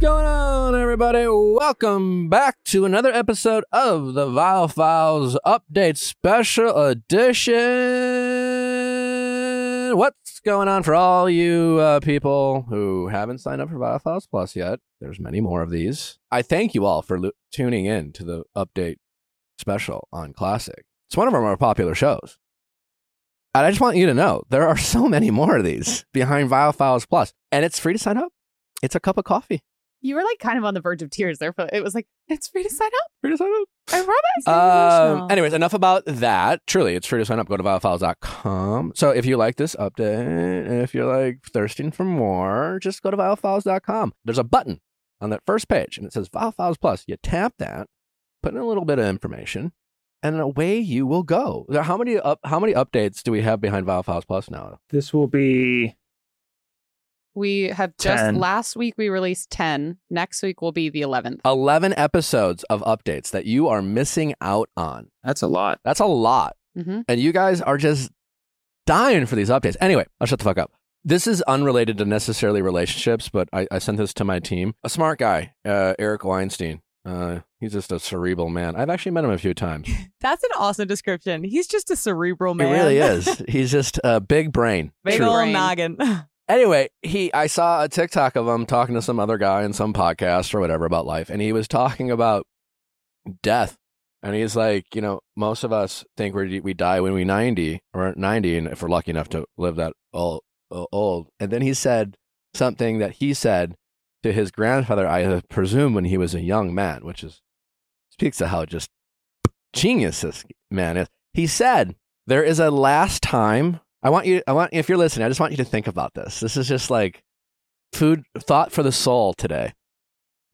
Going on, everybody? Welcome back to another episode of the Viall Files Update Special Edition. What's going on for all you uh, people who haven't signed up for Viall Files Plus yet? There's many more of these. I thank you all for lo- tuning in to the update special on Classic. It's one of our more popular shows. And I just want you to know there are so many more of these behind Viall Files Plus, and it's free to sign up. It's a cup of coffee. You were like kind of on the verge of tears there. For, it was like, it's free to sign up. Free to sign up. I promise. Um, anyways, enough about that. Truly, it's free to sign up. Go to viallfiles.com. So if you like this update, and if you're like thirsting for more, just go to viallfiles.com. There's a button on that first page, and it says Viall Files Plus. You tap that, put in a little bit of information, and away you will go. How many up, how many updates do we have behind Viall Files Plus now? This will be we have just 10. last week we released 10. Next week will be the 11th. 11 episodes of updates that you are missing out on. that's a lot. That's a lot. hmm and you guys are just dying for these updates. Anyway, I'll shut the fuck up. This is unrelated to necessarily relationships, but I, I sent this to my team. A smart guy, uh, Eric Weinstein. Uh, he's just a cerebral man. I've actually met him a few times. That's an awesome description. He's just a cerebral man. He really is. He's just a big brain. Big old noggin. Anyway, he I saw a TikTok of him talking to some other guy in some podcast or whatever about life, and he was talking about death. And he's like, you know, most of us think we we die when we ninety or ninety, and if we're lucky enough to live that old, uh, old. And then he said something that he said to his grandfather, I presume, when he was a young man, which is speaks to how just genius this man is. He said, "There is a last time." I want you. I want if you're listening, I just want you to think about this. This is just like food thought for the soul today.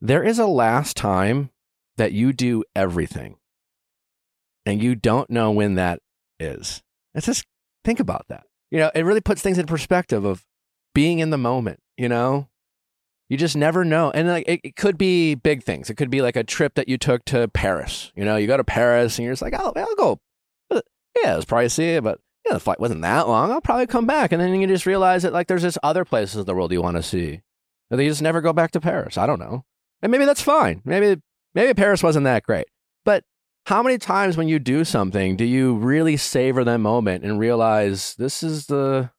There is a last time that you do everything, and you don't know when that is. Let's just think about that. You know, it really puts things in perspective of being in the moment. You know, you just never know. And like it, it could be big things. It could be like a trip that you took to Paris. You know, you go to Paris and you're just like, oh, I'll go. Uh, Yeah, it was pricey, but yeah, the flight wasn't that long. I'll probably come back. And then you just realize that like there's just other places in the world you want to see. And you just never go back to Paris. I don't know. And maybe that's fine. Maybe maybe Paris wasn't that great. But how many times when you do something do you really savor that moment and realize this is the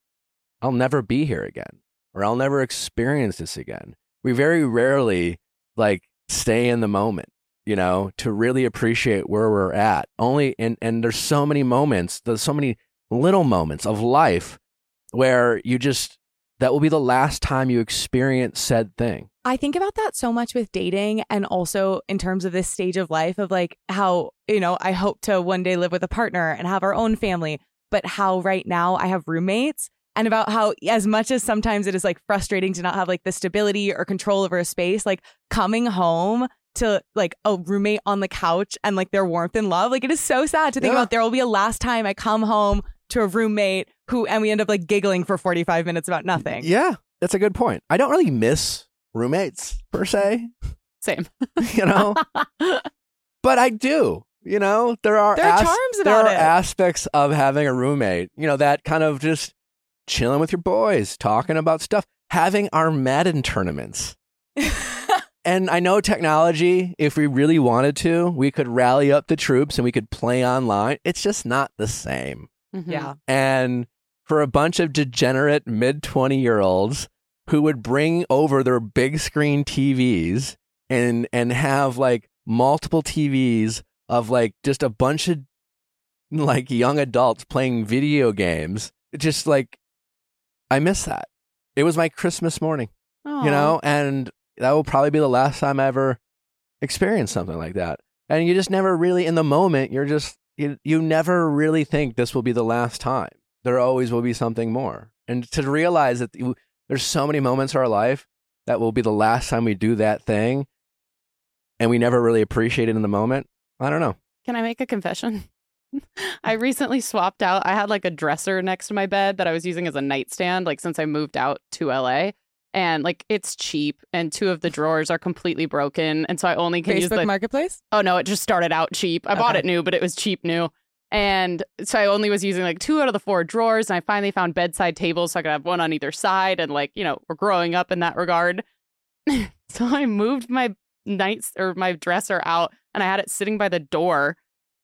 I'll never be here again or I'll never experience this again. We very rarely like stay in the moment, you know, to really appreciate where we're at. Only and and there's so many moments, there's so many little moments of life where you just that will be the last time you experience said thing. I think about that so much with dating and also in terms of this stage of life of like how, you know, I hope to one day live with a partner and have our own family, but how right now I have roommates and about how as much as sometimes it is like frustrating to not have like the stability or control over a space, like coming home to like a roommate on the couch and like their warmth and love, like it is so sad to think Yeah. about there will be a last time I come home to a roommate who and we end up like giggling for 45 minutes about nothing. Yeah, that's a good point. I don't really miss roommates per se, Same. you know, but I do. You know, there are There are charms there are it. aspects of having a roommate. You know, that kind of just chilling with your boys, talking about stuff, having our Madden tournaments. And I know technology, if we really wanted to, we could rally up the troops and we could play online. It's just not the same. Mhm. yeah. And for a bunch of degenerate mid 20 year olds who would bring over their big screen TVs and and have like multiple TVs of like just a bunch of like young adults playing video games. Just like I miss that. It was my Christmas morning you know, and that will probably be the last time I ever experience something like that. And you just never really, in the moment, you're just, you, you never really think this will be the last time. There always will be something more. And to realize that you, there's so many moments in our life that will be the last time we do that thing and we never really appreciate it in the moment. I don't know. Can I make a confession? I recently swapped out. I had like a dresser next to my bed that I was using as a nightstand, like since I moved out to LA. And like it's cheap, and two of the drawers are completely broken, and so I only can use the. Marketplace. oh no, it just started out cheap. I bought it new, but it was cheap new. And so I only was using like two out of the four drawers, and I finally found bedside tables so I could have one on either side. And like, you know, we're growing up in that regard. so I moved my nights or my dresser out and I had it sitting by the door.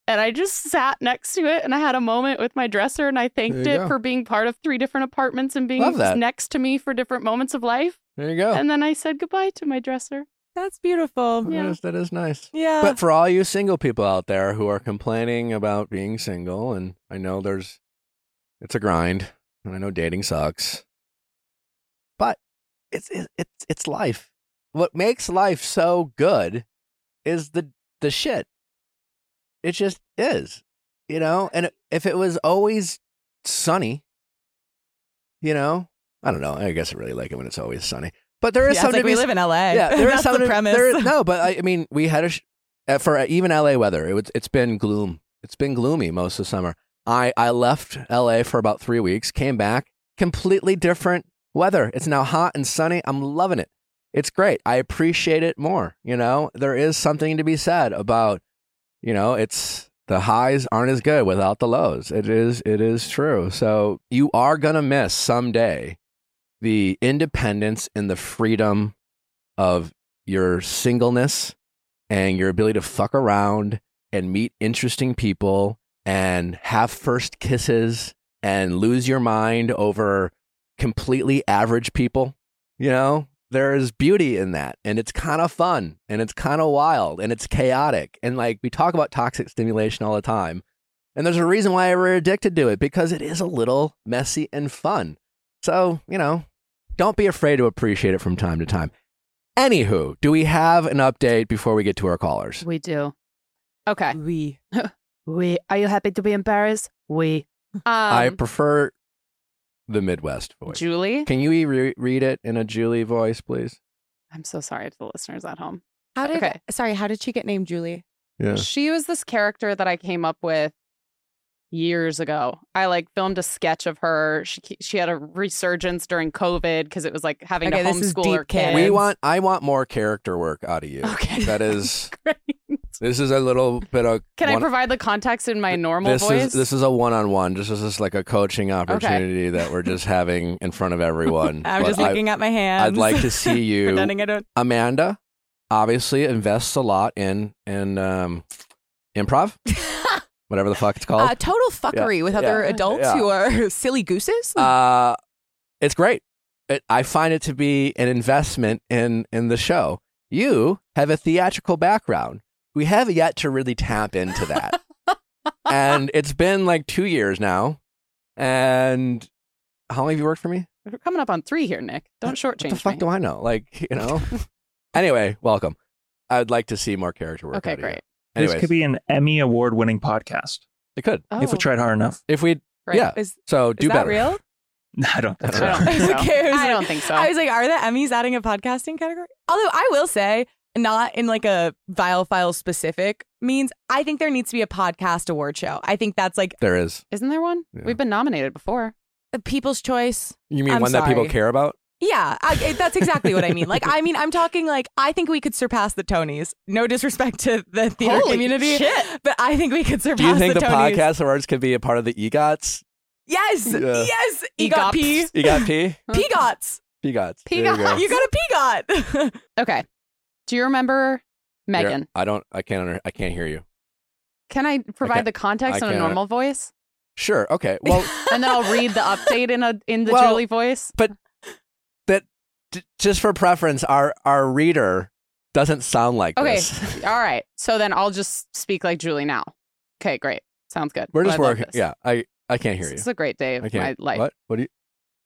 And I just sat next to it and I had a moment with my dresser and I thanked it go. for being part of three different apartments and being next to me for different moments of life. There you go. And then I said goodbye to my dresser. That's beautiful. That yeah. is- that is nice. Yeah. But for all you single people out there who are complaining about being single, and I know there's, it's a grind, and I know dating sucks, but it's it's it's life. What makes life so good is the the shit. It just is, you know. And if it was always sunny, you know, I don't know. I guess I really like it when it's always sunny. But there is yeah, something like to be we live in LA. yeah, there is something. the premise. there no, but I, I mean, we had a sh- uh, for uh, even LA weather. It was it's been gloom. It's been gloomy most of the summer. I I left LA for about three weeks. Came back, completely different weather. It's now hot and sunny. I'm loving it. It's great. I appreciate it more. You know, there is something to be said about, you know, it's the highs aren't as good without the lows. It is it is true. So you are gonna miss someday the independence and the freedom of your singleness and your ability to fuck around and meet interesting people and have first kisses and lose your mind over completely average people. You know, there is beauty in that and it's kind of fun and it's kind of wild and it's chaotic. And like we talk about toxic stimulation all the time. And there's a reason why we're addicted to it because it is a little messy and fun. So, you know, don't be afraid to appreciate it from time to time. Anywho, do we have an update before we get to our callers? We do. Okay. We. We are you happy to be in Paris? We. Um, I prefer the Midwest voice. Julie. Can you re- read it in a Julie voice, please? I'm so sorry to the listeners at home. How did? Okay. Sorry. How did she get named Julie? Yeah. She was this character that I came up with years ago. I like filmed a sketch of her. She she had a resurgence during COVID because it was like having Okay, to this is homeschool deep her kids. We want I want more character work out of you. Okay. That is Great. This is a little bit of Can I provide the context in my normal this voice? is this is a one-on-one. This is just like a coaching opportunity that we're just having in front of everyone. I'm But just I- looking at my hands. I'd like to see you Pretending I don't. Amanda obviously invests a lot in in um, improv, whatever the fuck it's called. Uh, total fuckery with other Yeah. adults Yeah. who are silly gooses. Uh, it's great. It, I find it to be an investment in in the show. You have a theatrical background. We have yet to really tap into that, and it's been like two years now. And how long have you worked for me? We're coming up on three here, Nick. Don't shortchange What the fuck me. do I know? Like you know. anyway, welcome. I'd like to see more character work. okay, out great. Anyways, This could be an Emmy award winning podcast it could Oh, if we tried hard enough. if we great. yeah. is So is do that better. real? I don't think I so. I don't think so. I was I don't think so. I was like, are the Emmys adding a podcasting category? Although I will say, not in like a Viall File specific means, I think there needs to be a podcast award show. I think that's like There is. Isn't there one? Yeah. We've been nominated before. a people's choice. You mean I'm one that people care about? Yeah, I, it- that's exactly what I mean. Like, I mean, I'm talking like I think we could surpass the Tonys. No disrespect to the theater Holy community, shit. but I think we could surpass. The Tony's. Do you think the, Tonys. podcast awards could be a part of the EGOTs? Yes, Yeah. yes. EGOT P. EGOT P? PGOTs. EGOTs. There you Peagots. go. You got a PGOT. Okay. Do you remember You're- Megan? I don't. I can't. Under, I can't hear you. Can I provide can't- the context in a normal voice? Sure. Okay. Well, And then I'll read the update in a in the Well, Julie voice. But that just for preference, our our reader doesn't sound like this. Okay. this. All right. So then I'll just speak like Julie now. Okay, great. Sounds good. We're just I love working. Yeah. I I can't hear you. This is a great day of my life. What? What do you?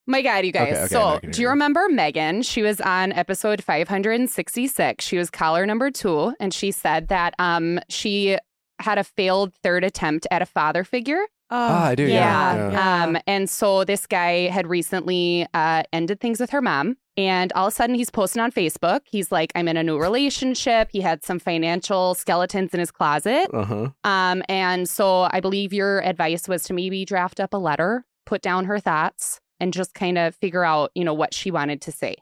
My God, you guys. Okay, okay, so, can do you you. remember Megan? She was on episode 566. She was caller number two, and she said that um she had a failed third attempt at a father figure. Oh, I do. Yeah. Yeah. yeah. Um, and so this guy had recently uh, ended things with her mom. And all of a sudden, he's posting on Facebook. He's like, I'm in a new relationship. He had some financial skeletons in his closet. Uh huh. Um, and so I believe your advice was to maybe draft up a letter, put down her thoughts, and just kind of figure out, you know, what she wanted to say.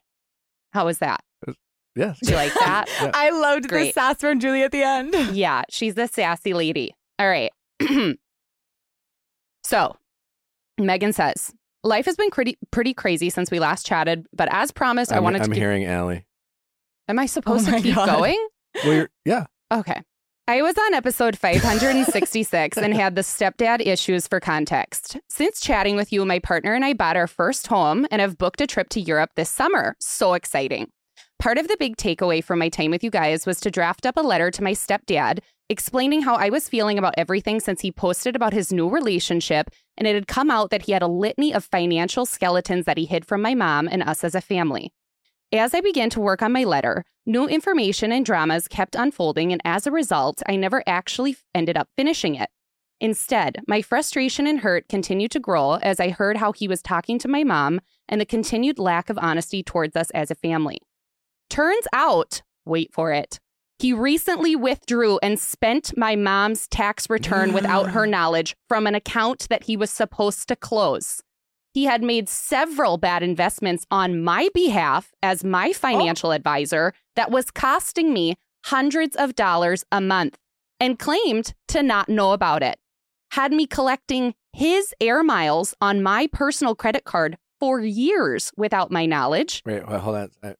How was that? Uh, yeah. Do you like that? Yeah. I loved Great. the sass from Julie at the end. yeah, she's the sassy lady. All right. so, Megan says, Life has been pretty pretty crazy since we last chatted, but as promised, I I'm, wanted I'm to. give- hearing Allie. Am I oh supposed Oh to keep God. going? Well, you're, yeah. Okay. I was on episode 566 and had the stepdad issues for context. Since chatting with you, my partner and I bought our first home and have booked a trip to Europe this summer. So exciting. Part of the big takeaway from my time with you guys was to draft up a letter to my stepdad explaining how I was feeling about everything since he posted about his new relationship and it had come out that he had a litany of financial skeletons that he hid from my mom and us as a family. As I began to work on my letter, new information and dramas kept unfolding, and as a result, I never actually ended up finishing it. Instead, my frustration and hurt continued to grow as I heard how he was talking to my mom and the continued lack of honesty towards us as a family. Turns out, wait for it, he recently withdrew and spent my mom's tax return without her knowledge from an account that he was supposed to close. He had made several bad investments on my behalf as my oh. financial advisor that was costing me hundreds of dollars a month and claimed to not know about it. Had me collecting his air miles on my personal credit card for years without my knowledge. Wait, wait, hold on. I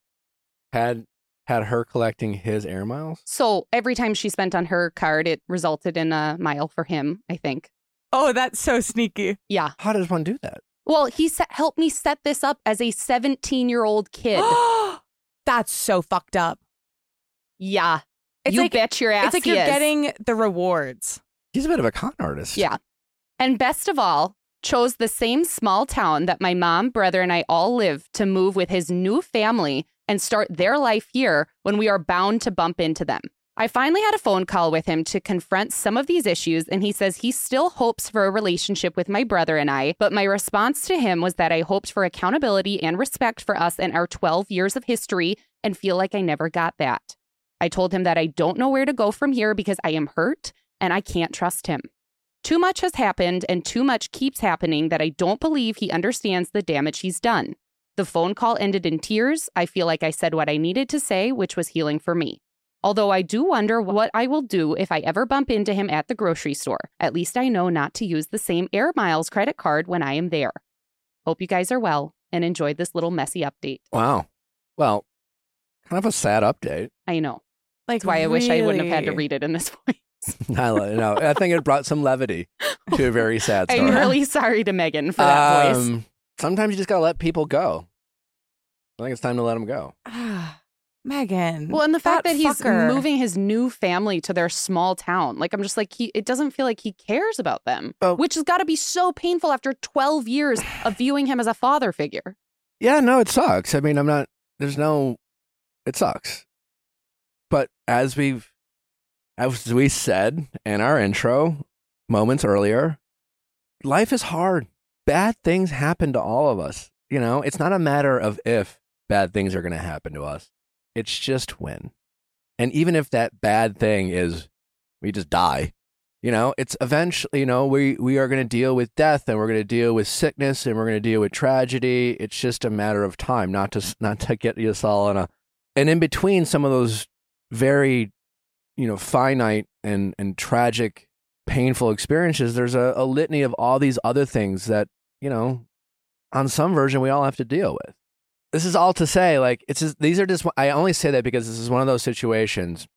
had had her collecting his air miles. So every time she spent on her card, it resulted in a mile for him, I think. Oh, that's so sneaky. Yeah. How does one do that? Well, he set, helped me set this up as a 17 year old kid. that's so fucked up. yeah. It's you like bet your ass it's like he you're is. getting the rewards. He's a bit of a con artist. Yeah. And best of all, chose the same small town that my mom, brother, and I all live to move with his new family and start their life here when we are bound to bump into them. I finally had a phone call with him to confront some of these issues, and he says he still hopes for a relationship with my brother and I. But my response to him was that I hoped for accountability and respect for us and our 12 years of history and feel like I never got that. I told him that I don't know where to go from here because I am hurt and I can't trust him. Too much has happened and too much keeps happening that I don't believe he understands the damage he's done. The phone call ended in tears. I feel like I said what I needed to say, which was healing for me. Although I do wonder what I will do if I ever bump into him at the grocery store. At least I know not to use the same Air Miles credit card when I am there. Hope you guys are well and enjoyed this little messy update. Wow. Well, kind of a sad update. I know. Like That's why I wish I wouldn't have had to read it in this voice. I lo- no, I think it brought some levity to a very sad story. I'm really sorry to Megan for that voice. Um, Sometimes you just gotta let people go. I think it's time to let them go. Megan. Well, and the fact that, he's fucker. moving his new family to their small town, like I'm just like he, it doesn't feel like he cares about them, Oh. which has got to be so painful after 12 years of viewing him as a father figure. Yeah, no, it sucks. I mean, I'm not. There's no. It sucks. But as we've, as we said in our intro moments earlier, life is hard. Bad things happen to all of us. You know, it's not a matter of if bad things are going to happen to us. It's just when. And even if that bad thing is we just die, you know, it's eventually, you know, we, we are going to deal with death and we're going to deal with sickness and we're going to deal with tragedy. It's just a matter of time, not to, not to get us all in a, and in between some of those very, you know, finite and, and tragic, painful experiences, there's a, a litany of all these other things that, you know, on some version we all have to deal with. This is all to say, like, it's just, these are just, I only say that because this is one of those situations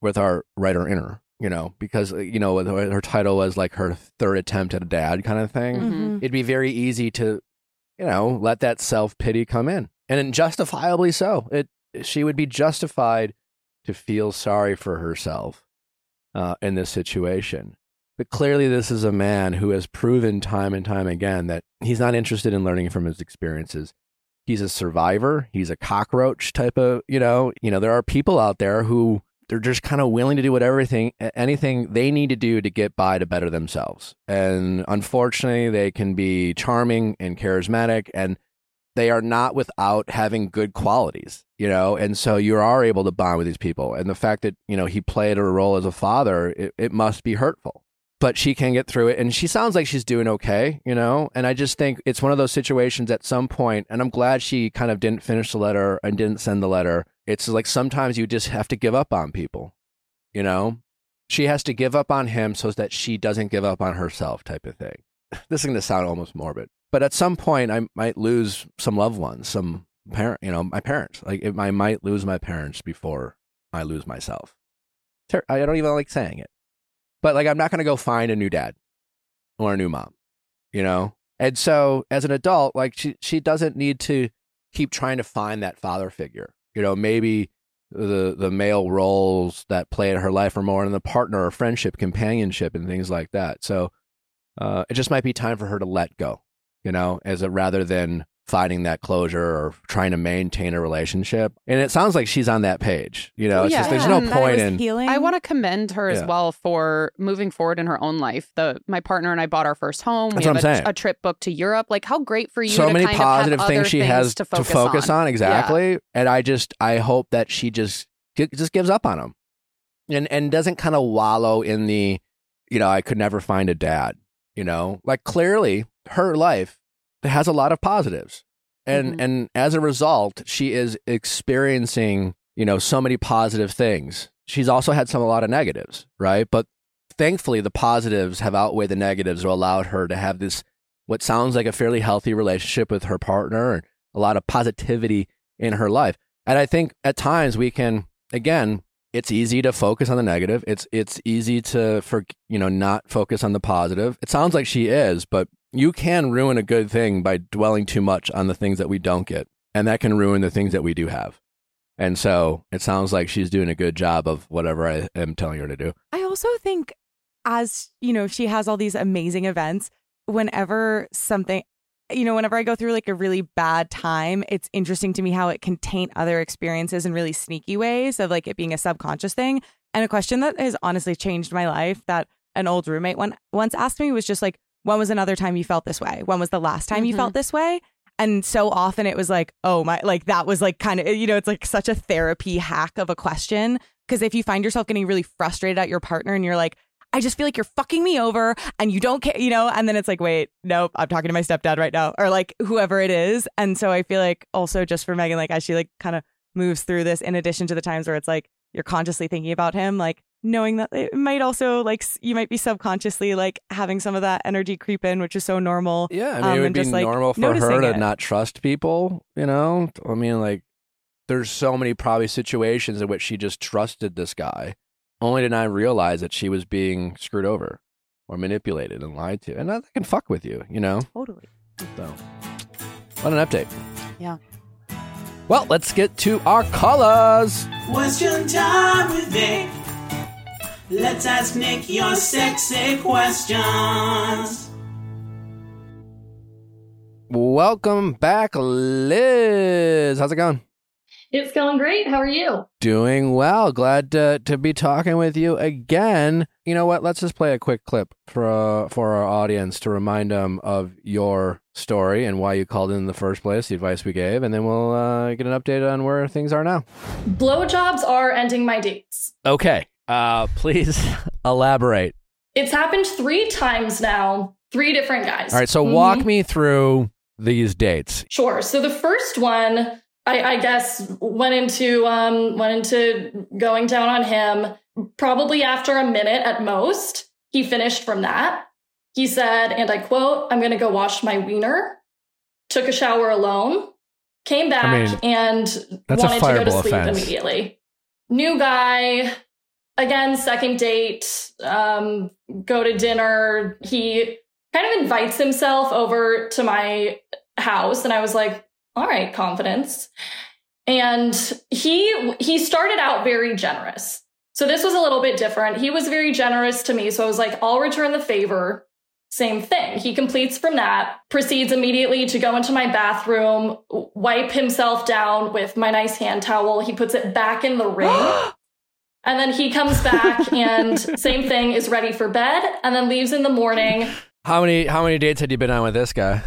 with our writer inner, you know, because, uh, you know, her her title was like her third attempt at a dad kind of thing. Mhm. It'd be very easy to, you know, let that self pity come in. And justifiably so. It, she would be justified to feel sorry for herself uh, in this situation. But clearly, this is a man who has proven time and time again that he's not interested in learning from his experiences. He's a survivor. He's a cockroach type of, you know, you know, there are people out there who they're just kind of willing to do whatever thing, anything they need to do to get by to better themselves. And unfortunately, they can be charming and charismatic and they are not without having good qualities, you know, and so you are able to bond with these people. And the fact that, you know, he played a role as a father, it, it must be hurtful. But she can get through it and she sounds like she's doing okay, you know? And I just think it's one of those situations at some point, and I'm glad she kind of didn't finish the letter and didn't send the letter. It's like sometimes you just have to give up on people, you know? She has to give up on him so that she doesn't give up on herself, type of thing. This is going to sound almost morbid, but at some point, I might lose some loved ones, some parent, you know, my parents. Like, if I might lose my parents before I lose myself. I don't even like saying it. But like, I'm not going to go find a new dad or a new mom, you know? And so as an adult, like she, she doesn't need to keep trying to find that father figure. You know, maybe the, the male roles that play in her life are more in the partner or friendship, companionship and things like that. So uh, it just might be time for her to let go, you know, as a rather than finding that closure or trying to maintain a relationship. And it sounds like she's on that page. You know, it's yeah. just there's no And that it point in healing. I want to commend her as Yeah. well for moving forward in her own life. The my partner and I bought our first home. That's we what have I'm a, saying. a trip booked to Europe. Like how great for you! so to many kind of have positive other things she has to focus, focus on, Yeah. exactly and i just i hope that she just just gives up on him and and doesn't kind of wallow in the you know i could never find a dad you know like clearly her life has a lot of positives and Mhm. and as a result she is experiencing you know so many positive things she's also had some a lot of negatives right but thankfully the positives have outweighed the negatives or allowed her to have this what sounds like a fairly healthy relationship with her partner and a lot of positivity in her life. And I think at times we can again, it's easy to focus on the negative. It's it's easy to for you know not focus on the positive. It sounds like she is, but you can ruin a good thing by dwelling too much on the things that we don't get. And that can ruin the things that we do have. And so it sounds like she's doing a good job of whatever I am telling her to do. I also think, as you know, she has all these amazing events. Whenever something, you know, whenever I go through like a really bad time, it's interesting to me how it can taint other experiences in really sneaky ways of like it being a subconscious thing. And a question that has honestly changed my life that an old roommate one once asked me was just like, when was another time you felt this way? When was the last time you Mhm. felt this way? And so often it was like, oh my, like that was like kind of, you know, it's like such a therapy hack of a question. Because if you find yourself getting really frustrated at your partner and you're like, I just feel like you're fucking me over and you don't care, you know, and then it's like, wait, nope, I'm talking to my stepdad right now or like whoever it is. And so I feel like also just for Megan, like as she like kind of moves through this, in addition to the times where it's like you're consciously thinking about him, like knowing that it might also like you might be subconsciously like having some of that energy creep in, which is so normal. Yeah, I mean, Um, it would and be just, like, normal for her to it. not trust people, you know? I mean, like, there's so many probably situations in which she just trusted this guy, only to not I realize that she was being screwed over or manipulated and lied to. And that can fuck with you, you know? Totally. So, what an update. Yeah. Well, let's get to our colors. Question time with Nick. Let's ask Nick your sexy questions. Welcome back, Liz. How's it going? It's going great. How are you? Doing well. Glad to, to be talking with you again. You know what? Let's just play a quick clip for uh, for our audience to remind them of your story and why you called in, in the first place, the advice we gave, and then we'll uh, get an update on where things are now. Blowjobs are ending my dates. Okay. Uh, please elaborate. It's happened three times now, three different guys. All right. So Mhm. walk me through these dates. Sure. So the first one, I, I guess, went into um, went into going down on him. Probably after a minute at most, he finished from that. He said, and I quote, "I'm going to go wash my wiener." Took a shower alone. Came back mean, and wanted to go to sleep offense. immediately. New guy. Again, second date. Um, go to dinner. He kind of invites himself over to my house and I was like, all right, confidence. And he he started out very generous. So this was a little bit different. He was very generous to me, so I was like, I'll return the favor. Same thing. He completes from that, proceeds immediately to go into my bathroom, wipe himself down with my nice hand towel. He puts it back in the ring. And then he comes back and same thing is ready for bed and then leaves in the morning. How many how many dates had you been on with this guy?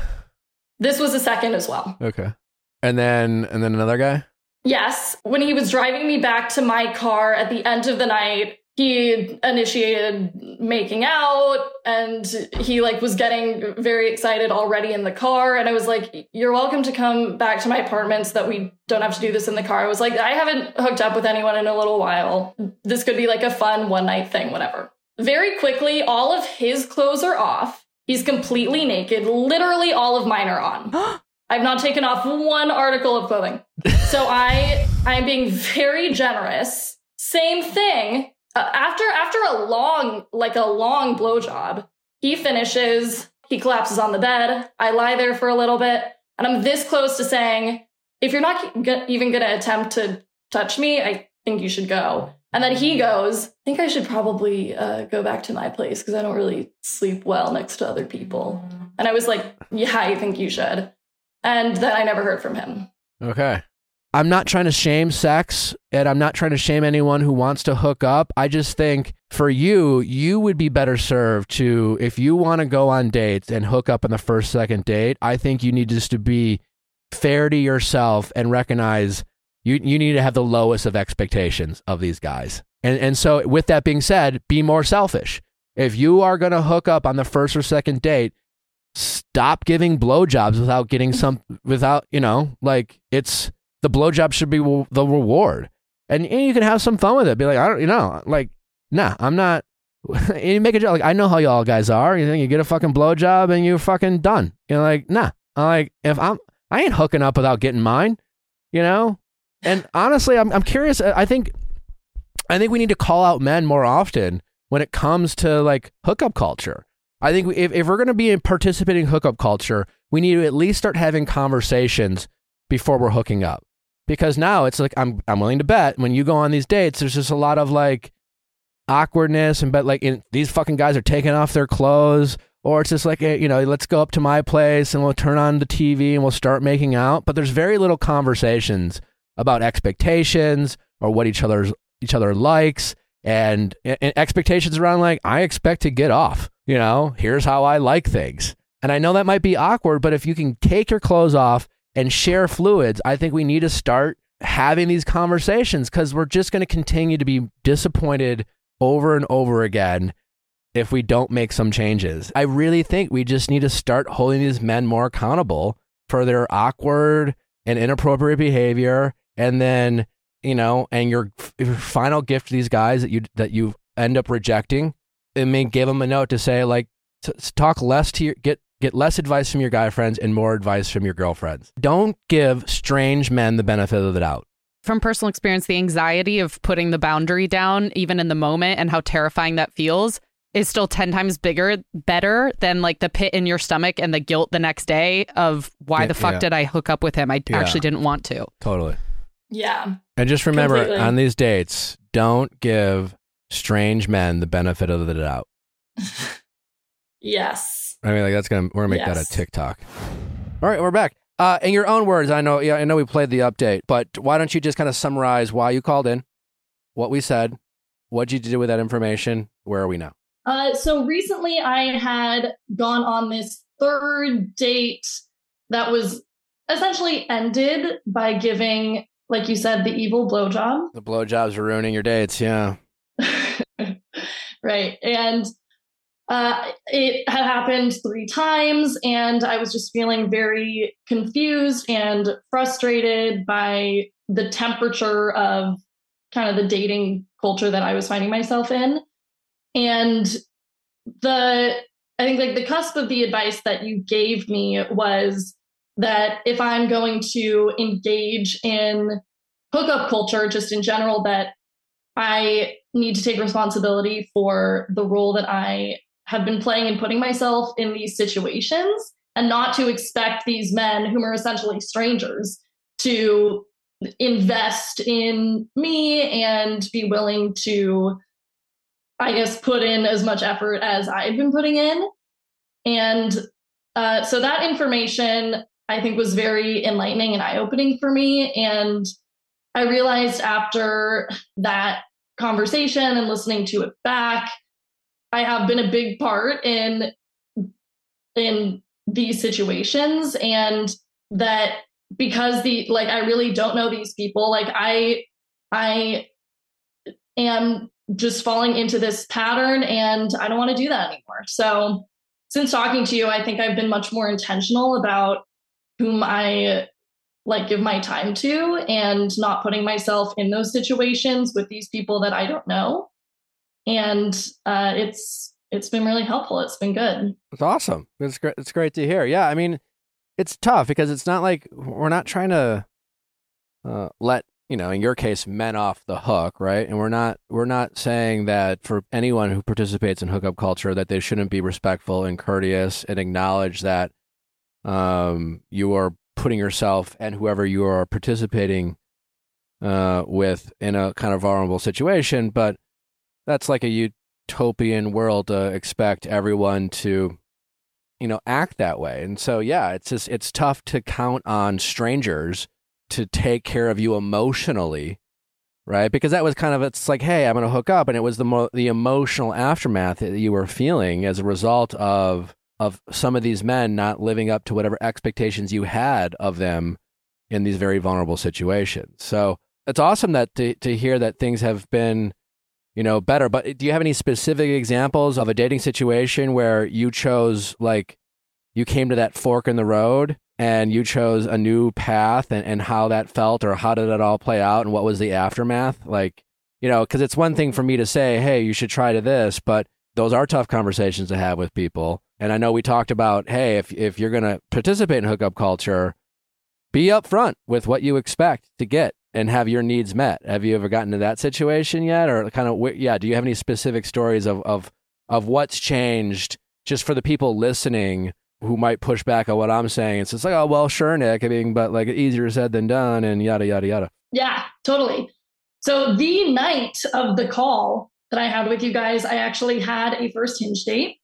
This was a second as well. Okay. And then and then another guy? Yes, when he was driving me back to my car at the end of the night, he initiated making out and he like was getting very excited already in the car and i was like you're welcome to come back to my apartment so that we don't have to do this in the car. I was like i haven't hooked up with anyone in a little while. This could be like a fun one night thing whatever. Very quickly all of his clothes are off. He's completely naked. Literally all of mine are on. I've not taken off one article of clothing. So i i'm being very generous. Same thing uh, after after a long like a long blowjob, he finishes. He collapses on the bed. I lie there for a little bit, and I'm this close to saying, "If you're not g- even going to attempt to touch me, I think you should go." And then he goes, "I think I should probably uh, go back to my place because I don't really sleep well next to other people." And I was like, "Yeah, I think you should." And then I never heard from him. Okay. I'm not trying to shame sex and I'm not trying to shame anyone who wants to hook up. I just think for you, you would be better served to, if you want to go on dates and hook up on the first, second date, I think you need just to be fair to yourself and recognize you, you need to have the lowest of expectations of these guys. And, and so, with that being said, be more selfish. If you are going to hook up on the first or second date, stop giving blowjobs without getting some, without, you know, like it's, the blowjob should be w- the reward. And, and you can have some fun with it. Be like, I don't, you know, like, nah, I'm not. and you make a joke. Like, I know how y'all guys are. You think you get a fucking blowjob and you're fucking done. You're like, nah. I'm like, if I'm, I ain't hooking up without getting mine, you know? And honestly, I'm, I'm curious. Uh, I think, I think we need to call out men more often when it comes to like hookup culture. I think if, if we're going to be in participating hookup culture, we need to at least start having conversations before we're hooking up because now it's like I'm I'm willing to bet when you go on these dates, there's just a lot of like awkwardness and but like in, these fucking guys are taking off their clothes or it's just like eh, you know let's go up to my place and we'll turn on the TV and we'll start making out. But there's very little conversations about expectations or what each other's each other likes. And, and expectations around like I expect to get off you know here's how I like things. And I know that might be awkward but if you can take your clothes off and share fluids, I think we need to start having these conversations because we're just going to continue to be disappointed over and over again if we don't make some changes. I really think we just need to start holding these men more accountable for their awkward and inappropriate behavior and then you know and your, your final gift to these guys that you that you end up rejecting and may give them a note to say like t- talk less to your get Get less advice from your guy friends and more advice from your girlfriends. Don't give strange men the benefit of the doubt. From personal experience, the anxiety of putting the boundary down, even in the moment, and how terrifying that feels is still 10 times bigger, better than like the pit in your stomach and the guilt the next day of why Yeah, the fuck yeah. did I hook up with him? I Yeah. actually didn't want to. Totally. Yeah. And just remember Completely. on these dates, don't give strange men the benefit of the doubt. Yes. I mean, like that's gonna we're gonna make that Yes. a TikTok. All right, we're back. Uh, in your own words, I know, yeah, I know we played the update, but why don't you just kind of summarize why you called in, what we said, what did you do with that information, where are we now? Uh, so recently I had gone on this third date that was essentially ended by giving, like you said, the evil blowjob. The blowjobs are ruining your dates. Yeah. right. And uh, it had happened three times, and I was just feeling very confused and frustrated by the temperature of kind of the dating culture that I was finding myself in. And the, I think like the cusp of the advice that you gave me was that if I'm going to engage in hookup culture, just in general, that I need to take responsibility for the role that I have been playing and putting myself in these situations and not to expect these men whom are essentially strangers to invest in me and be willing to i guess put in as much effort as i've been putting in. And uh, so that information i think was very enlightening and eye-opening for me. And i realized after that conversation and listening to it back i have been a big part in in these situations and that because the like i really don't know these people like i i am just falling into this pattern and I don't want to do that anymore. So since talking to you, I think I've been much more intentional about whom I like give my time to and not putting myself in those situations with these people that I don't know. And uh, it's it's been really helpful. It's been good. It's awesome. It's great. It's great to hear. Yeah, I mean, it's tough because it's not like we're not trying to uh, let you know, in your case, men off the hook, right? And we're not we're not saying that for anyone who participates in hookup culture that they shouldn't be respectful and courteous and acknowledge that um, you are putting yourself and whoever you are participating uh, with in a kind of vulnerable situation. But that's like a utopian world to expect everyone to, you know, act that way. And so, yeah, it's just it's tough to count on strangers to take care of you emotionally. Right, because that was kind of it's like, hey, I'm going to hook up, and it was the mo- the emotional aftermath that you were feeling as a result of of some of these men not living up to whatever expectations you had of them in these very vulnerable situations. So it's awesome that to, to hear that things have been, you know, better. But do you have any specific examples of a dating situation where you chose like you came to that fork in the road and you chose a new path and, and how that felt or how did it all play out and what was the aftermath? Like, you know, because it's one thing for me to say, hey, you should try to this, but those are tough conversations to have with people. And I know we talked about, hey, if if you're going to participate in hookup culture, be upfront with what you expect to get and have your needs met. Have you ever gotten to that situation yet, or kind of yeah? Do you have any specific stories of of of what's changed just for the people listening who might push back on what I'm saying? It's just like, oh well, sure, Nick. I mean, but like easier said than done, and yada yada yada. Yeah, totally. So the night of the call that I had with you guys, I actually had a first hinge date.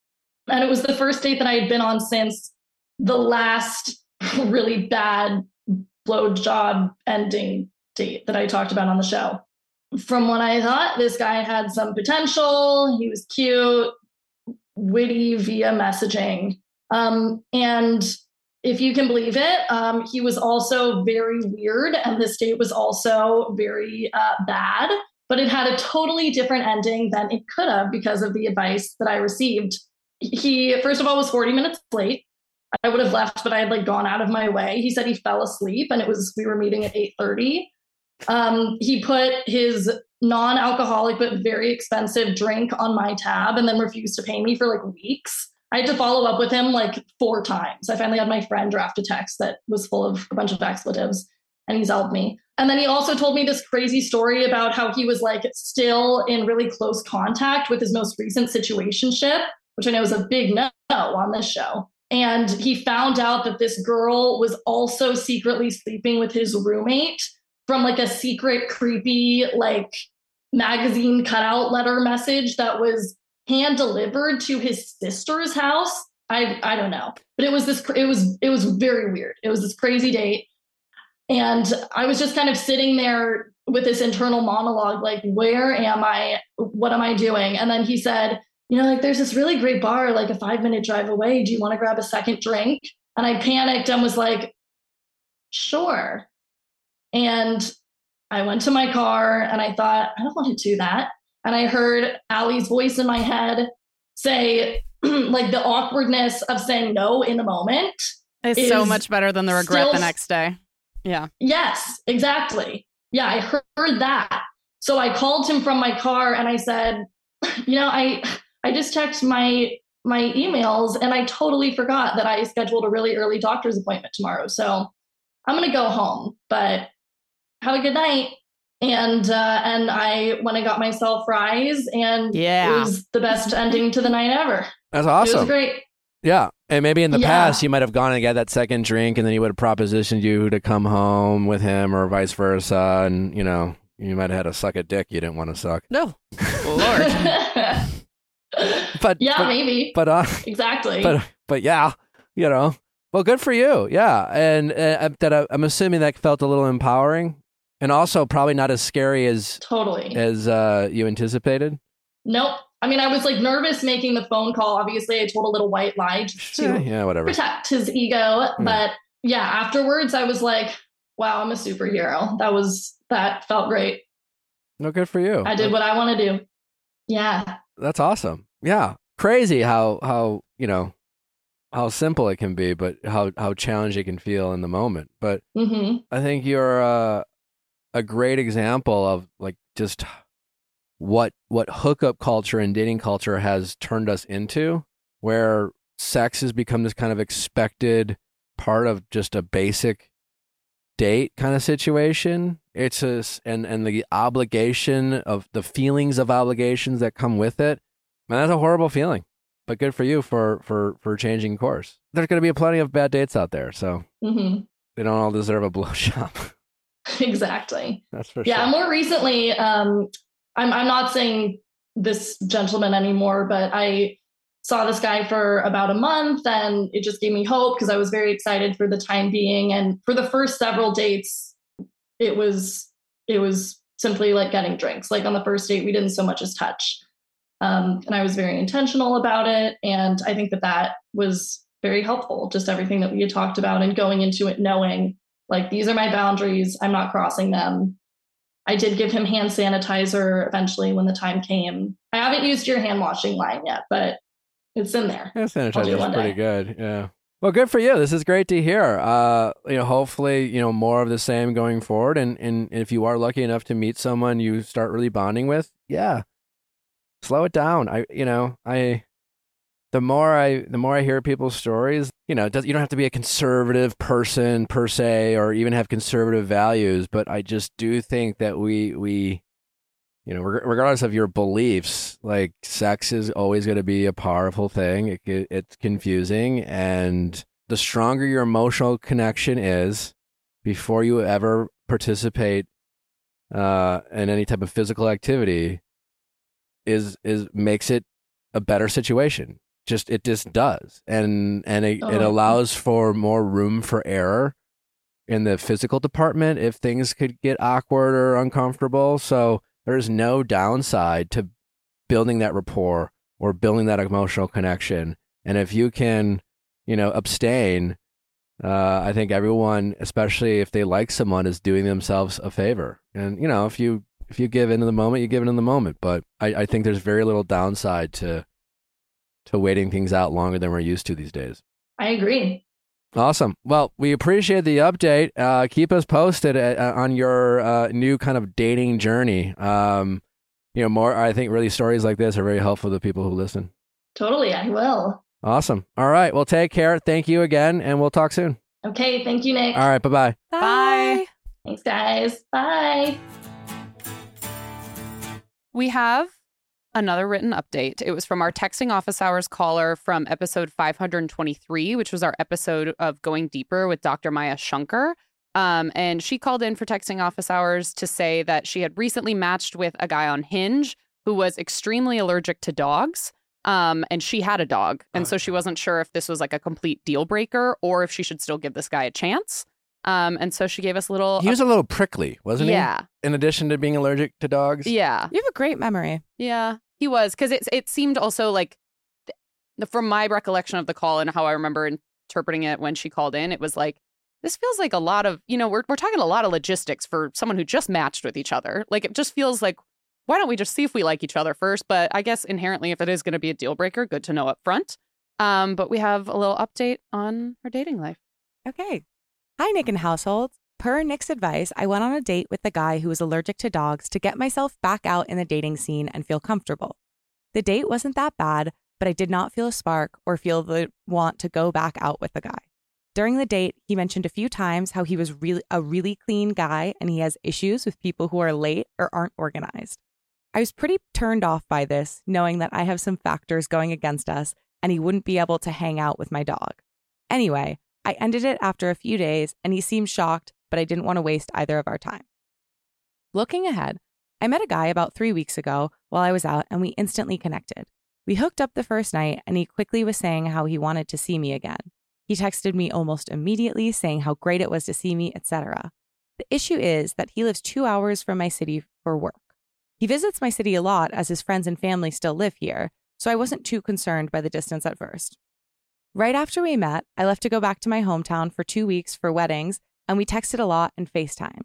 And it was the first date that I had been on since the last really bad blow job ending date that I talked about on the show. From what I thought, this guy had some potential. He was cute, witty via messaging. Um, and if you can believe it, um, he was also very weird. And this date was also very uh, bad, but it had a totally different ending than it could have because of the advice that I received. He, first of all, was 40 minutes late. I would have left, but I had like gone out of my way. He said he fell asleep and it was, we were meeting at 8.30. Um, he put his non-alcoholic but very expensive drink on my tab and then refused to pay me for like weeks. I had to follow up with him like four times. I finally had my friend draft a text that was full of a bunch of expletives and he's helped me. And then he also told me this crazy story about how he was like still in really close contact with his most recent situationship, which I know is a big no on this show. And he found out that this girl was also secretly sleeping with his roommate from like a secret, creepy, like magazine cutout letter message that was hand delivered to his sister's house. I I don't know, but it was this. It was it was very weird. It was this crazy date, and I was just kind of sitting there with this internal monologue, like, where am I? What am I doing? And then he said, you know, like there's this really great bar, like a five minute drive away. Do you want to grab a second drink? And I panicked and was like, sure. And I went to my car and I thought, I don't want to do that. And I heard Allie's voice in my head say, like the awkwardness of saying no in the moment. It's so much better than the regret the next day. Yeah. Yes, exactly. Yeah, I heard that. So I called him from my car and I said, you know, I I just checked my my emails and I totally forgot that I scheduled a really early doctor's appointment tomorrow. So I'm gonna go home, but have a good night. And uh, and I went and got myself fries, and Yeah. it was the best ending to the night ever. That's awesome. It was great. Yeah. And maybe in the Yeah. past, you might have gone and got that second drink, and then he would have propositioned you to come home with him, or vice versa. And, you know, you might have had to suck a dick you didn't want to suck. No. Lord. But, yeah, but, maybe but, uh, exactly. but, but yeah, you know, well, good for you. Yeah. And uh, that uh, I'm assuming that felt a little empowering and also probably not as scary as, totally. as uh, you anticipated. Nope. I mean, I was like nervous making the phone call. Obviously, I told a little white lie just to yeah, whatever. protect his ego. But yeah, afterwards, I was like, wow, I'm a superhero. That was, that felt great. No, good for you. I did what I want to do. Yeah. That's awesome. Yeah. Crazy how how, you know, how simple it can be, but how how challenging it can feel in the moment. But hmm I think you're uh, a great example of like just what what hookup culture and dating culture has turned us into, where sex has become this kind of expected part of just a basic date kind of situation. It's a, and and the obligation of the feelings of obligations that come with it. Man, that's a horrible feeling. But good for you for for for changing course. There's going to be plenty of bad dates out there, so hmm they don't all deserve a blowjob. exactly. That's for Yeah, sure. more recently, um, I'm I'm not saying this gentleman anymore, but I saw this guy for about a month and it just gave me hope because I was very excited for the time being. And for the first several dates, it was it was simply like getting drinks. Like on the first date, we didn't so much as touch. Um, and I was very intentional about it. And I think that that was very helpful, just everything that we had talked about and going into it knowing like these are my boundaries, I'm not crossing them. I did give him hand sanitizer eventually when the time came. I haven't used your hand washing line yet, but it's in there. Yeah, sanitizer it is pretty day. good. Yeah. Well, good for you. This is great to hear. Uh, you know, hopefully, you know, more of the same going forward. And and if you are lucky enough to meet someone you start really bonding with, yeah, slow it down. I, you know, I, the more I, the more I hear people's stories, you know, does, you don't have to be a conservative person per se, or even have conservative values. But I just do think that we, we, you know, reg- regardless of your beliefs, like sex is always going to be a powerful thing. It, ge- it's confusing, and the stronger your emotional connection is, before you ever participate uh, in any type of physical activity, is is makes it a better situation. Just it just does, and and it, it allows for more room for error in the physical department if things could get awkward or uncomfortable. So there's no downside to building that rapport or building that emotional connection. And if you can, you know, abstain, uh, I think everyone, especially if they like someone, is doing themselves a favor. And you know, if you if you give in to the moment, you give in to the moment. But I, I think there's very little downside to to waiting things out longer than we're used to these days. I agree. Awesome. Well, we appreciate the update. Uh, keep us posted uh, on your uh, new kind of dating journey. Um, you know, more. I think really stories like this are very helpful to people who listen. Totally, I will. Awesome. All right. Well, take care. Thank you again, and we'll talk soon. Okay, thank you, Nick. All right. Bye bye. Bye. Thanks, guys. Bye. We have another written update. It was from our texting office hours caller from episode 523, which was our episode of Going Deeper with Dr. Maya Shankar. Um, and she called in for texting office hours to say that she had recently matched with a guy on Hinge who was extremely allergic to dogs. Um, and she had a dog. And so she wasn't sure if this was like a complete deal breaker or if she should still give this guy a chance. Um, and so she gave us a little. He was a little prickly, wasn't he? yeah. In addition to being allergic to dogs. Yeah. You have a great memory. Yeah, he was because it it seemed also like, from my recollection of the call and how I remember interpreting it when she called in, it was like this feels like a lot of you know we're we're talking a lot of logistics for someone who just matched with each other. Like it just feels like why don't we just see if we like each other first? But I guess inherently, if it is going to be a deal breaker, good to know up front. Um, but we have a little update on her dating life. Okay. Hi, Nick and household. Per Nick's advice, I went on a date with the guy who was allergic to dogs to get myself back out in the dating scene and feel comfortable. The date wasn't that bad, but I did not feel a spark or feel the want to go back out with the guy. During the date, he mentioned a few times how he was really a really clean guy and he has issues with people who are late or aren't organized. I was pretty turned off by this, knowing that I have some factors going against us and he wouldn't be able to hang out with my dog. Anyway, I ended it after a few days and he seemed shocked, but I didn't want to waste either of our time. Looking ahead, I met a guy about three weeks ago while I was out and we instantly connected. We hooked up the first night and he quickly was saying how he wanted to see me again. He texted me almost immediately saying how great it was to see me, etc. The issue is that he lives two hours from my city for work. He visits my city a lot as his friends and family still live here, so I wasn't too concerned by the distance at first. Right after we met, I left to go back to my hometown for two weeks for weddings, and we texted a lot and FaceTimed.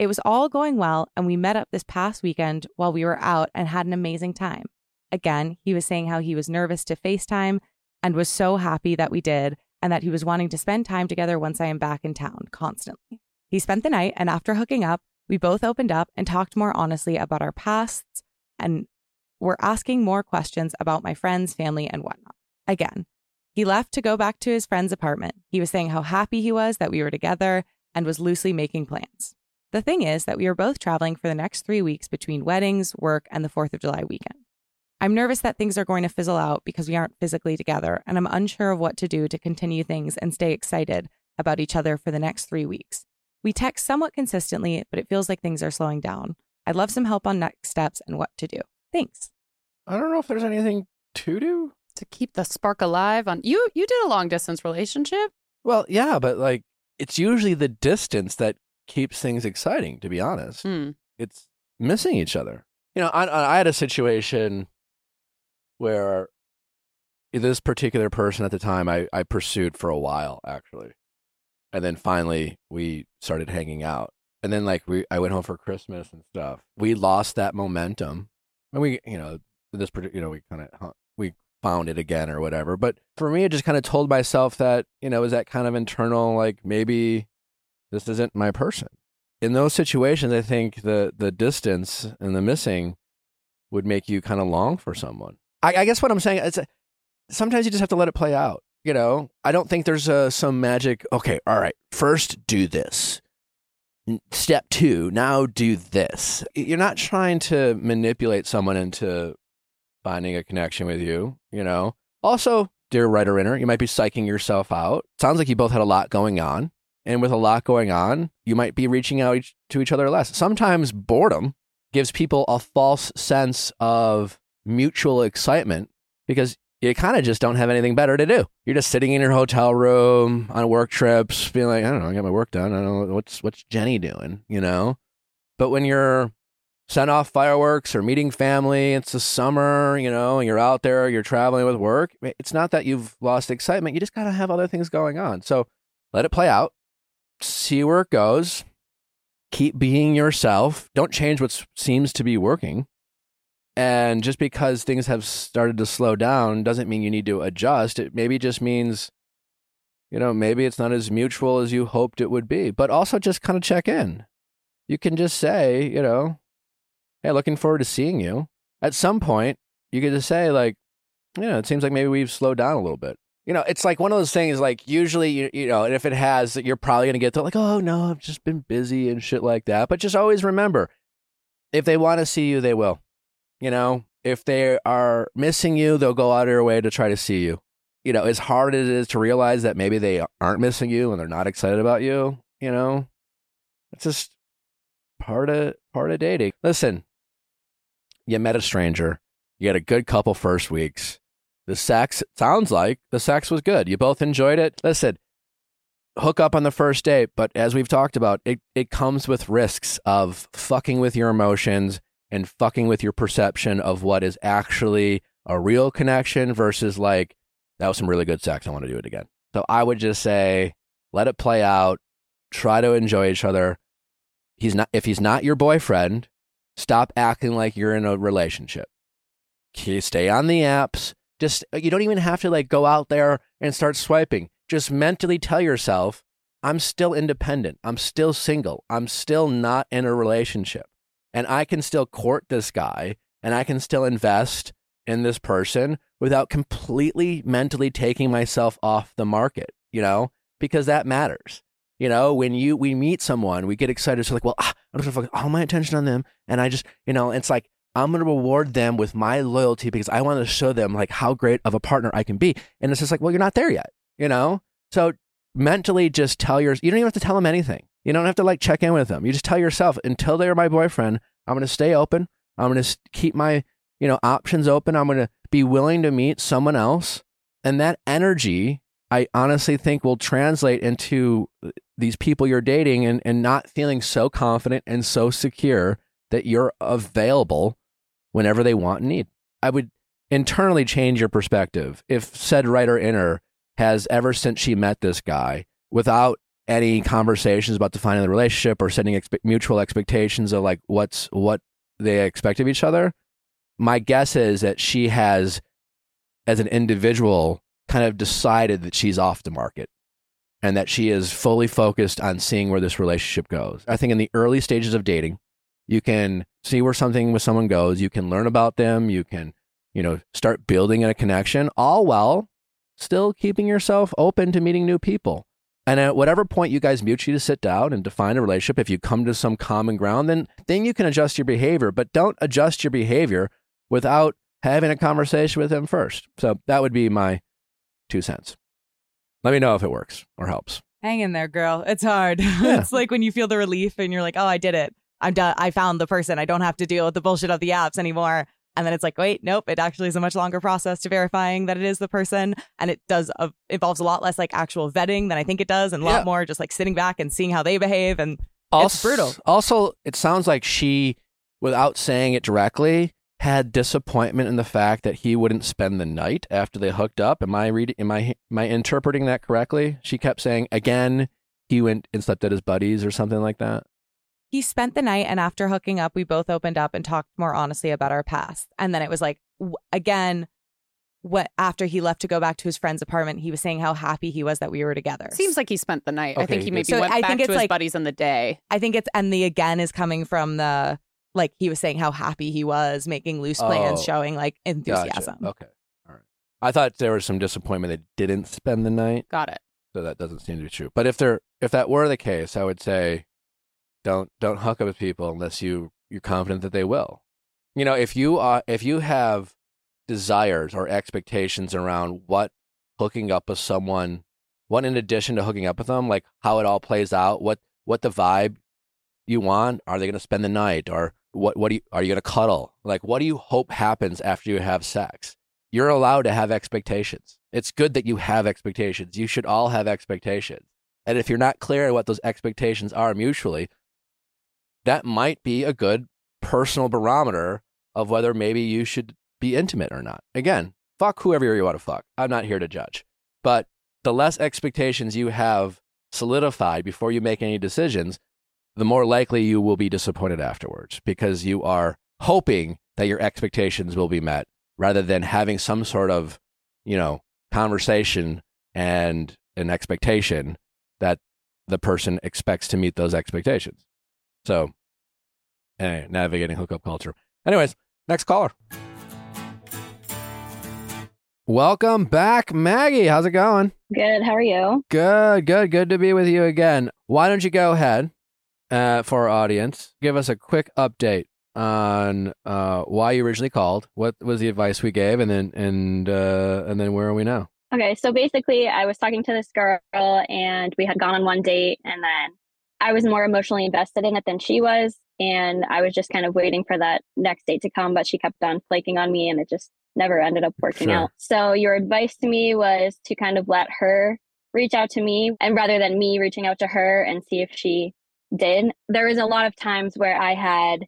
It was all going well, and we met up this past weekend while we were out and had an amazing time. Again, he was saying how he was nervous to FaceTime and was so happy that we did, and that he was wanting to spend time together once I am back in town constantly. He spent the night, and after hooking up, we both opened up and talked more honestly about our pasts and were asking more questions about my friends, family, and whatnot. Again, he left to go back to his friend's apartment. He was saying how happy he was that we were together and was loosely making plans. The thing is that we are both traveling for the next three weeks between weddings, work, and the 4th of July weekend. I'm nervous that things are going to fizzle out because we aren't physically together, and I'm unsure of what to do to continue things and stay excited about each other for the next three weeks. We text somewhat consistently, but it feels like things are slowing down. I'd love some help on next steps and what to do. Thanks. I don't know if there's anything to do. To keep the spark alive on you you did a long distance relationship? Well, yeah, but like it's usually the distance that keeps things exciting. To be honest, Hmm. it's missing each other. You know, I, I had a situation where this particular person at the time I, I pursued for a while actually, and then finally we started hanging out. And then like we, I went home for Christmas and stuff. We lost that momentum, and we, you know, this particular, you know, we kind of we found it again or whatever. But for me, it just kind of told myself that you know, is that kind of internal like maybe this isn't my person. In those situations, I think the the distance and the missing would make you kind of long for someone. I, I guess what I'm saying is uh, sometimes you just have to let it play out. You know, I don't think there's a, some magic. Okay, all right, first do this. Step two, now do this. You're not trying to manipulate someone into finding a connection with you. You know. Also, dear writer inner, you might be psyching yourself out. Sounds like you both had a lot going on. And with a lot going on, you might be reaching out each, to each other less. Sometimes boredom gives people a false sense of mutual excitement because you kind of just don't have anything better to do. You're just sitting in your hotel room on work trips, being like, I don't know, I got my work done. I don't know what's what's Jenny doing, you know. But when you're sent off fireworks or meeting family, it's the summer, you know, and you're out there, you're traveling with work. It's not that you've lost excitement. You just gotta have other things going on. So let it play out see where it goes. Keep being yourself. Don't change what seems to be working. And just because things have started to slow down doesn't mean you need to adjust. It maybe just means, you know, maybe it's not as mutual as you hoped it would be. But also just kind of check in. You can just say, you know, hey, looking forward to seeing you. At some point, you get to say, like, you know, it seems like maybe we've slowed down a little bit you know, it's like one of those things. Like usually, you, you know, and if it has, you're probably gonna get to like, oh no, I've just been busy and shit like that. But just always remember, if they want to see you, they will. You know, if they are missing you, they'll go out of their way to try to see you. You know, as hard as it is to realize that maybe they aren't missing you and they're not excited about you. You know, it's just part of part of dating. Listen, you met a stranger. You had a good couple first weeks the sex sounds like the sex was good. You both enjoyed it. Listen, hook up on the first date, but as we've talked about, it, it comes with risks of fucking with your emotions and fucking with your perception of what is actually a real connection versus like, that was some really good sex. I want to do it again. So I would just say, let it play out. Try to enjoy each other. He's not, if he's not your boyfriend, stop acting like you're in a relationship. Stay on the apps just uh, you don't even have to like go out there and start swiping. Just mentally tell yourself, I'm still independent. I'm still single. I'm still not in a relationship. And I can still court this guy and I can still invest in this person without completely mentally taking myself off the market, you know, because that matters. You know, when you we meet someone, we get excited. So like, well, ah, I'm gonna focus all my attention on them, and I just, you know, it's like I'm to reward them with my loyalty because I want to show them like how great of a partner I can be. And it's just like, well, you're not there yet, you know? So mentally just tell your, you don't even have to tell them anything. You don't have to like check in with them. You just tell yourself until they're my boyfriend, I'm to stay open. I'm to keep my, you know, options open. I'm to be willing to meet someone else. And that energy, I honestly think will translate into these people you're dating and, and not feeling so confident and so secure that you're available whenever they want and need. I would internally change your perspective. If said writer inner has ever since she met this guy, without any conversations about defining the relationship or setting expe- mutual expectations of like what's what they expect of each other, my guess is that she has, as an individual, kind of decided that she's off the market and that she is fully focused on seeing where this relationship goes. I think in the early stages of dating, you can see where something with someone goes. You can learn about them. You can, you know, start building a connection, all while still keeping yourself open to meeting new people. And at whatever point you guys mutually sit down and define a relationship, if you come to some common ground, then then you can adjust your behavior. But don't adjust your behavior without having a conversation with them first. So that would be my two cents. Let me know if it works or helps. Hang in there, girl. It's hard. Yeah. it's like when you feel the relief and you're like, oh, I did it. I'm done. I found the person. I don't have to deal with the bullshit of the apps anymore. And then it's like, wait, nope. It actually is a much longer process to verifying that it is the person, and it does uh, involves a lot less like actual vetting than I think it does, and a lot Yeah. more just like sitting back and seeing how they behave. And Also, brutal. Also, it sounds like she, without saying it directly, had disappointment in the fact that he wouldn't spend the night after they hooked up. Am I reading? Am I am I interpreting that correctly? She kept saying again he went and slept at his buddies or something like that. he spent the night, and after hooking up, we both opened up and talked more honestly about our past. And then it was like, again, what after he left to go back to his friend's apartment, he was saying how happy he was that we were together. Seems like he spent the night. I think he he did. maybe So went I back think to it's his like- buddies in the day. I think it's and the again is coming from the like he was saying how happy he was making loose plans, Oh. showing like Gotcha. enthusiasm. Okay. All right. I thought there was some disappointment they didn't spend the night, Got it. so that doesn't seem to be true. But if there if that were the case, I would say don't don't hook up with people unless you you're confident that they will. You know, if you are if you have desires or expectations around what hooking up with someone, what in addition to hooking up with them, like how it all plays out, what what the vibe you want, are they going to spend the night or what what do you are you going to cuddle? Like what do you hope happens after you have sex? You're allowed to have expectations. It's good that you have expectations. You should all have expectations. And if you're not clear on what those expectations are mutually, that might be a good personal barometer of whether maybe you should be intimate or not. Again, fuck whoever you want to fuck. I'm not here to judge. But the less expectations you have solidified before you make any decisions, the more likely you will be disappointed afterwards because you are hoping that your expectations will be met rather than having some sort of, you know, conversation and an expectation that the person expects to meet those expectations. So, anyway, navigating hookup culture. Anyways, next caller. Welcome back, Maggie. How's it going? Good. How are you? Good, good, good to be with you again. Why don't you go ahead uh, for our audience? Give us a quick update on uh, why you originally called. What was the advice we gave, and then and uh, and then where are we now? Okay. So basically, I was talking to this girl and we had gone on one date, and then I was more emotionally invested in it than she was. And I was just kind of waiting for that next date to come, but she kept on flaking on me and it just never ended up working Sure. out. So your advice to me was to kind of let her reach out to me and rather than me reaching out to her and see if she did. There was a lot of times where I had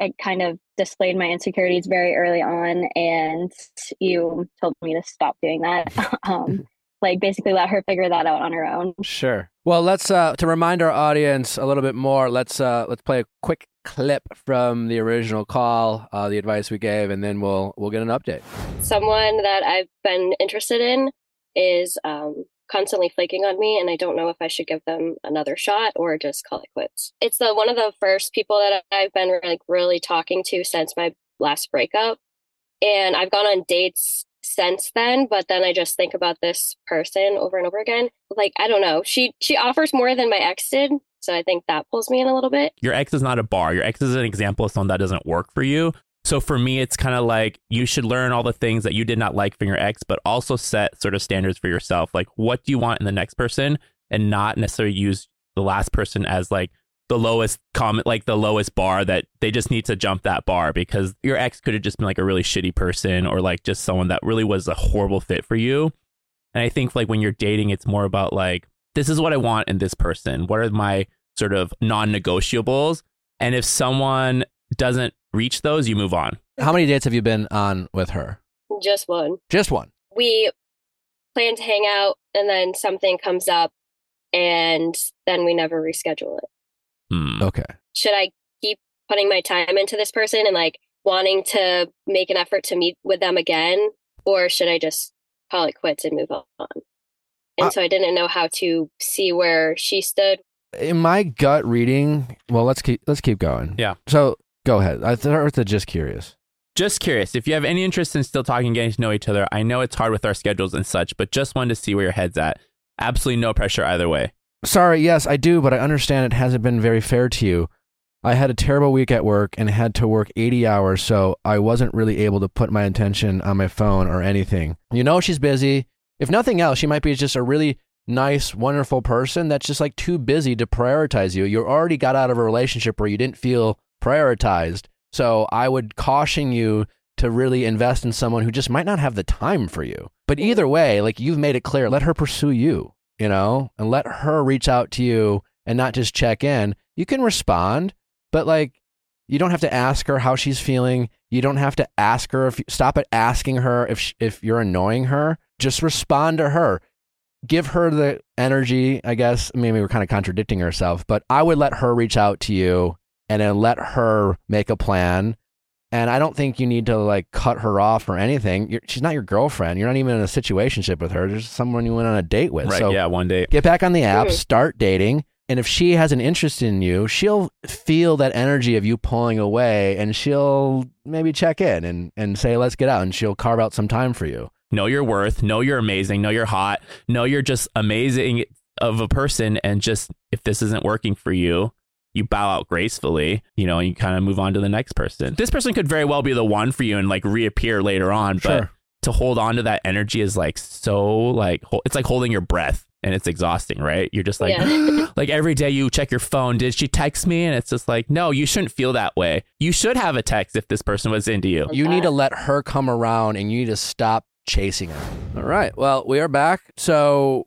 I kind of displayed my insecurities very early on and you told me to stop doing that. um like basically let her figure that out on her own. Sure. Well, let's uh, to remind our audience a little bit more. Let's uh, let's play a quick clip from the original call, uh, the advice we gave, and then we'll we'll get an update. someone that I've been interested in is um, constantly flaking on me, and I don't know if I should give them another shot or just call it quits. It's the one of the first people that I've been like really talking to since my last breakup, and I've gone on dates since then but then i just think about this person over and over again like i don't know she she offers more than my ex did so i think that pulls me in a little bit your ex is not a bar. Your ex is an example of someone that doesn't work for you. So for me, it's kind of like you should learn all the things that you did not like from your ex, but also set sort of standards for yourself. Like, what do you want in the next person, and not necessarily use the last person as like the lowest comment, like the lowest bar that they just need to jump that bar because your ex could have just been like a really shitty person or like just someone that really was a horrible fit for you. And I think like when you're dating, it's more about like, this is what I want in this person. What are my sort of non negotiables? And if someone doesn't reach those, you move on. How many dates have you been on with her? just one Just one. we plan to hang out and then something comes up and then we never reschedule it. Hmm. Okay. Should I keep putting my time into this person and like wanting to make an effort to meet with them again, or should I just call it quits and move on? And Uh, so I didn't know how to see where she stood. In my gut reading, well, let's keep let's keep going. Yeah. So go ahead. I start with just curious. Just curious, if you have any interest in still talking, getting to know each other, I know it's hard with our schedules and such, but just wanted to see where your head's at. Absolutely no pressure either way. Sorry, yes, I do, but I understand it hasn't been very fair to you. I had a terrible week at work and had to work 80 hours, so I wasn't really able to put my attention on my phone or anything. You know, she's busy. If nothing else, she might be just a really nice, wonderful person that's just like too busy to prioritize you. You already got out of a relationship where you didn't feel prioritized. So I would caution you to really invest in someone who just might not have the time for you. But either way, like you've made it clear, let her pursue you, you know, and let her reach out to you and not just check in. You can respond, but like you don't have to ask her how she's feeling. You don't have to ask her if stop at asking her if sh- if you're annoying her. Just respond to her. Give her the energy, I guess. Maybe we're kind of contradicting herself, but I would let her reach out to you and then let her make a plan. And I don't think you need to like cut her off or anything. You're, she's not your girlfriend. You're not even in a situationship with her. There's someone you went on a date with. Right. So yeah. One date. get back on the app, start dating. And if she has an interest in you, she'll feel that energy of you pulling away and she'll maybe check in and, and say, let's get out. And she'll carve out some time for you. Know your worth. Know you're amazing. Know you're hot. Know you're just amazing of a person. And just if this isn't working for you, you bow out gracefully, you know, and you kind of move on to the next person. This person could very well be the one for you and like reappear later on. But to hold on to that energy is like so like it's like holding your breath and it's exhausting, right? You're just like Yeah. like every day you check your phone, did she text me? And it's just like, no, you shouldn't feel that way. You should have a text if this person was into you. You need to let her come around and you need to stop chasing her. All right. Well, we are back. So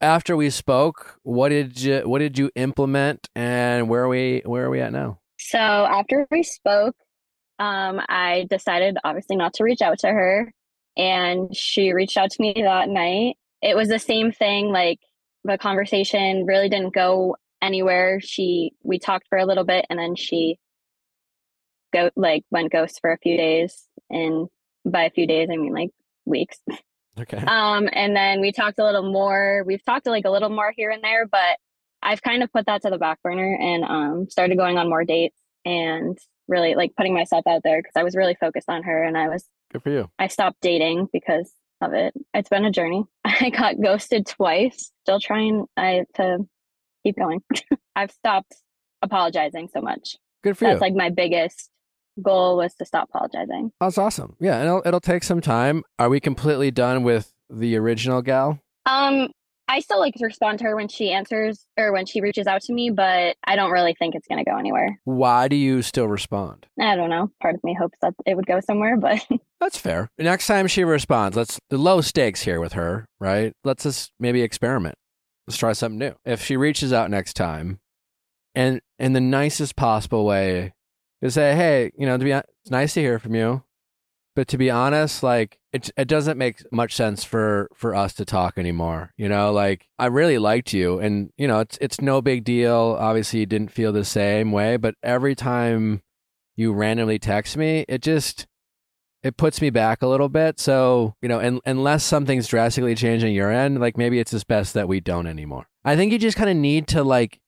after we spoke, what did you what did you implement and where are we where are we at now? So after we spoke, um, I decided obviously not to reach out to her, and she reached out to me that night. It was the same thing. Like the conversation really didn't go anywhere. She we talked for a little bit, and then she go like went ghost for a few days, and by a few days I mean like weeks. Okay. Um, and then we talked a little more. We've talked like a little more here and there, but I've kind of put that to the back burner and um started going on more dates and really like putting myself out there because I was really focused on her and I was Good for you. I stopped dating because of it. It's been a journey. I got ghosted twice. Still trying I to keep going. I've stopped apologizing so much. Good for That's you. That's like my biggest goal was to stop apologizing. That's awesome. Yeah, it'll it'll take some time. Are we completely done with the original gal? Um, I still like to respond to her when she answers or when she reaches out to me, but I don't really think it's going to go anywhere. Why do you still respond? I don't know. Part of me hopes that it would go somewhere, but That's fair. Next time she responds, let's the low stakes here with her, right? Let's just maybe experiment. Let's try something new. If she reaches out next time, and in the nicest possible way, to say, hey, you know, to be it's nice to hear from you, but to be honest, like it it doesn't make much sense for for us to talk anymore. You know, like I really liked you, and you know, it's it's no big deal. Obviously, you didn't feel the same way, but every time you randomly text me, it just it puts me back a little bit. So, you know, and, unless something's drastically changing your end, like maybe it's just best that we don't anymore. I think you just kind of need to like,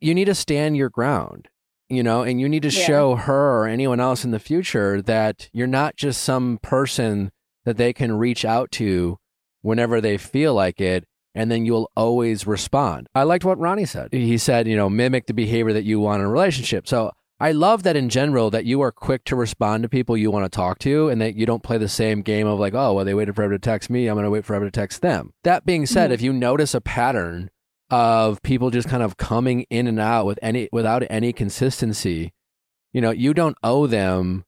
you need to stand your ground, you know, and you need to Yeah. show her or anyone else in the future that you're not just some person that they can reach out to whenever they feel like it. And then you'll always respond. I liked what Ronnie said. He said, you know, mimic the behavior that you want in a relationship. So I love that in general that you are quick to respond to people you want to talk to and that you don't play the same game of like, oh, well, they waited forever to text me. I'm going to wait forever to text them. That being said, Mhm. if you notice a pattern of people just kind of coming in and out with any without any consistency, you know, you don't owe them,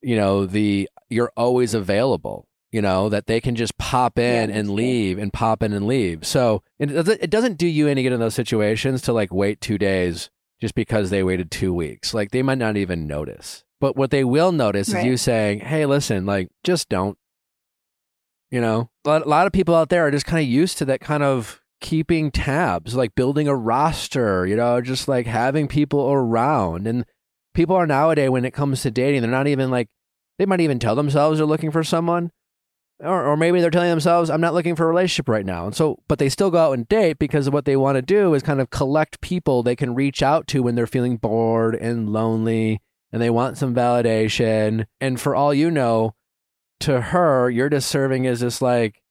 you know, the you're always available, you know, that they can just pop in Yeah, and leave and pop in and leave. So it doesn't, it doesn't do you any good in those situations to like wait two days just because they waited two weeks. Like they might not even notice. But what they will notice is you saying, hey, listen, like just don't. You know, a lot, a lot of people out there are just kind of used to that kind of keeping tabs, like building a roster, you know, just like having people around. And people are nowadays when it comes to dating, they're not even like they might even tell themselves they're looking for someone. Or, or maybe they're telling themselves, I'm not looking for a relationship right now. And so, but they still go out and date because what they want to do is kind of collect people they can reach out to when they're feeling bored and lonely and they want some validation. And for all you know, to her, you're just serving as this like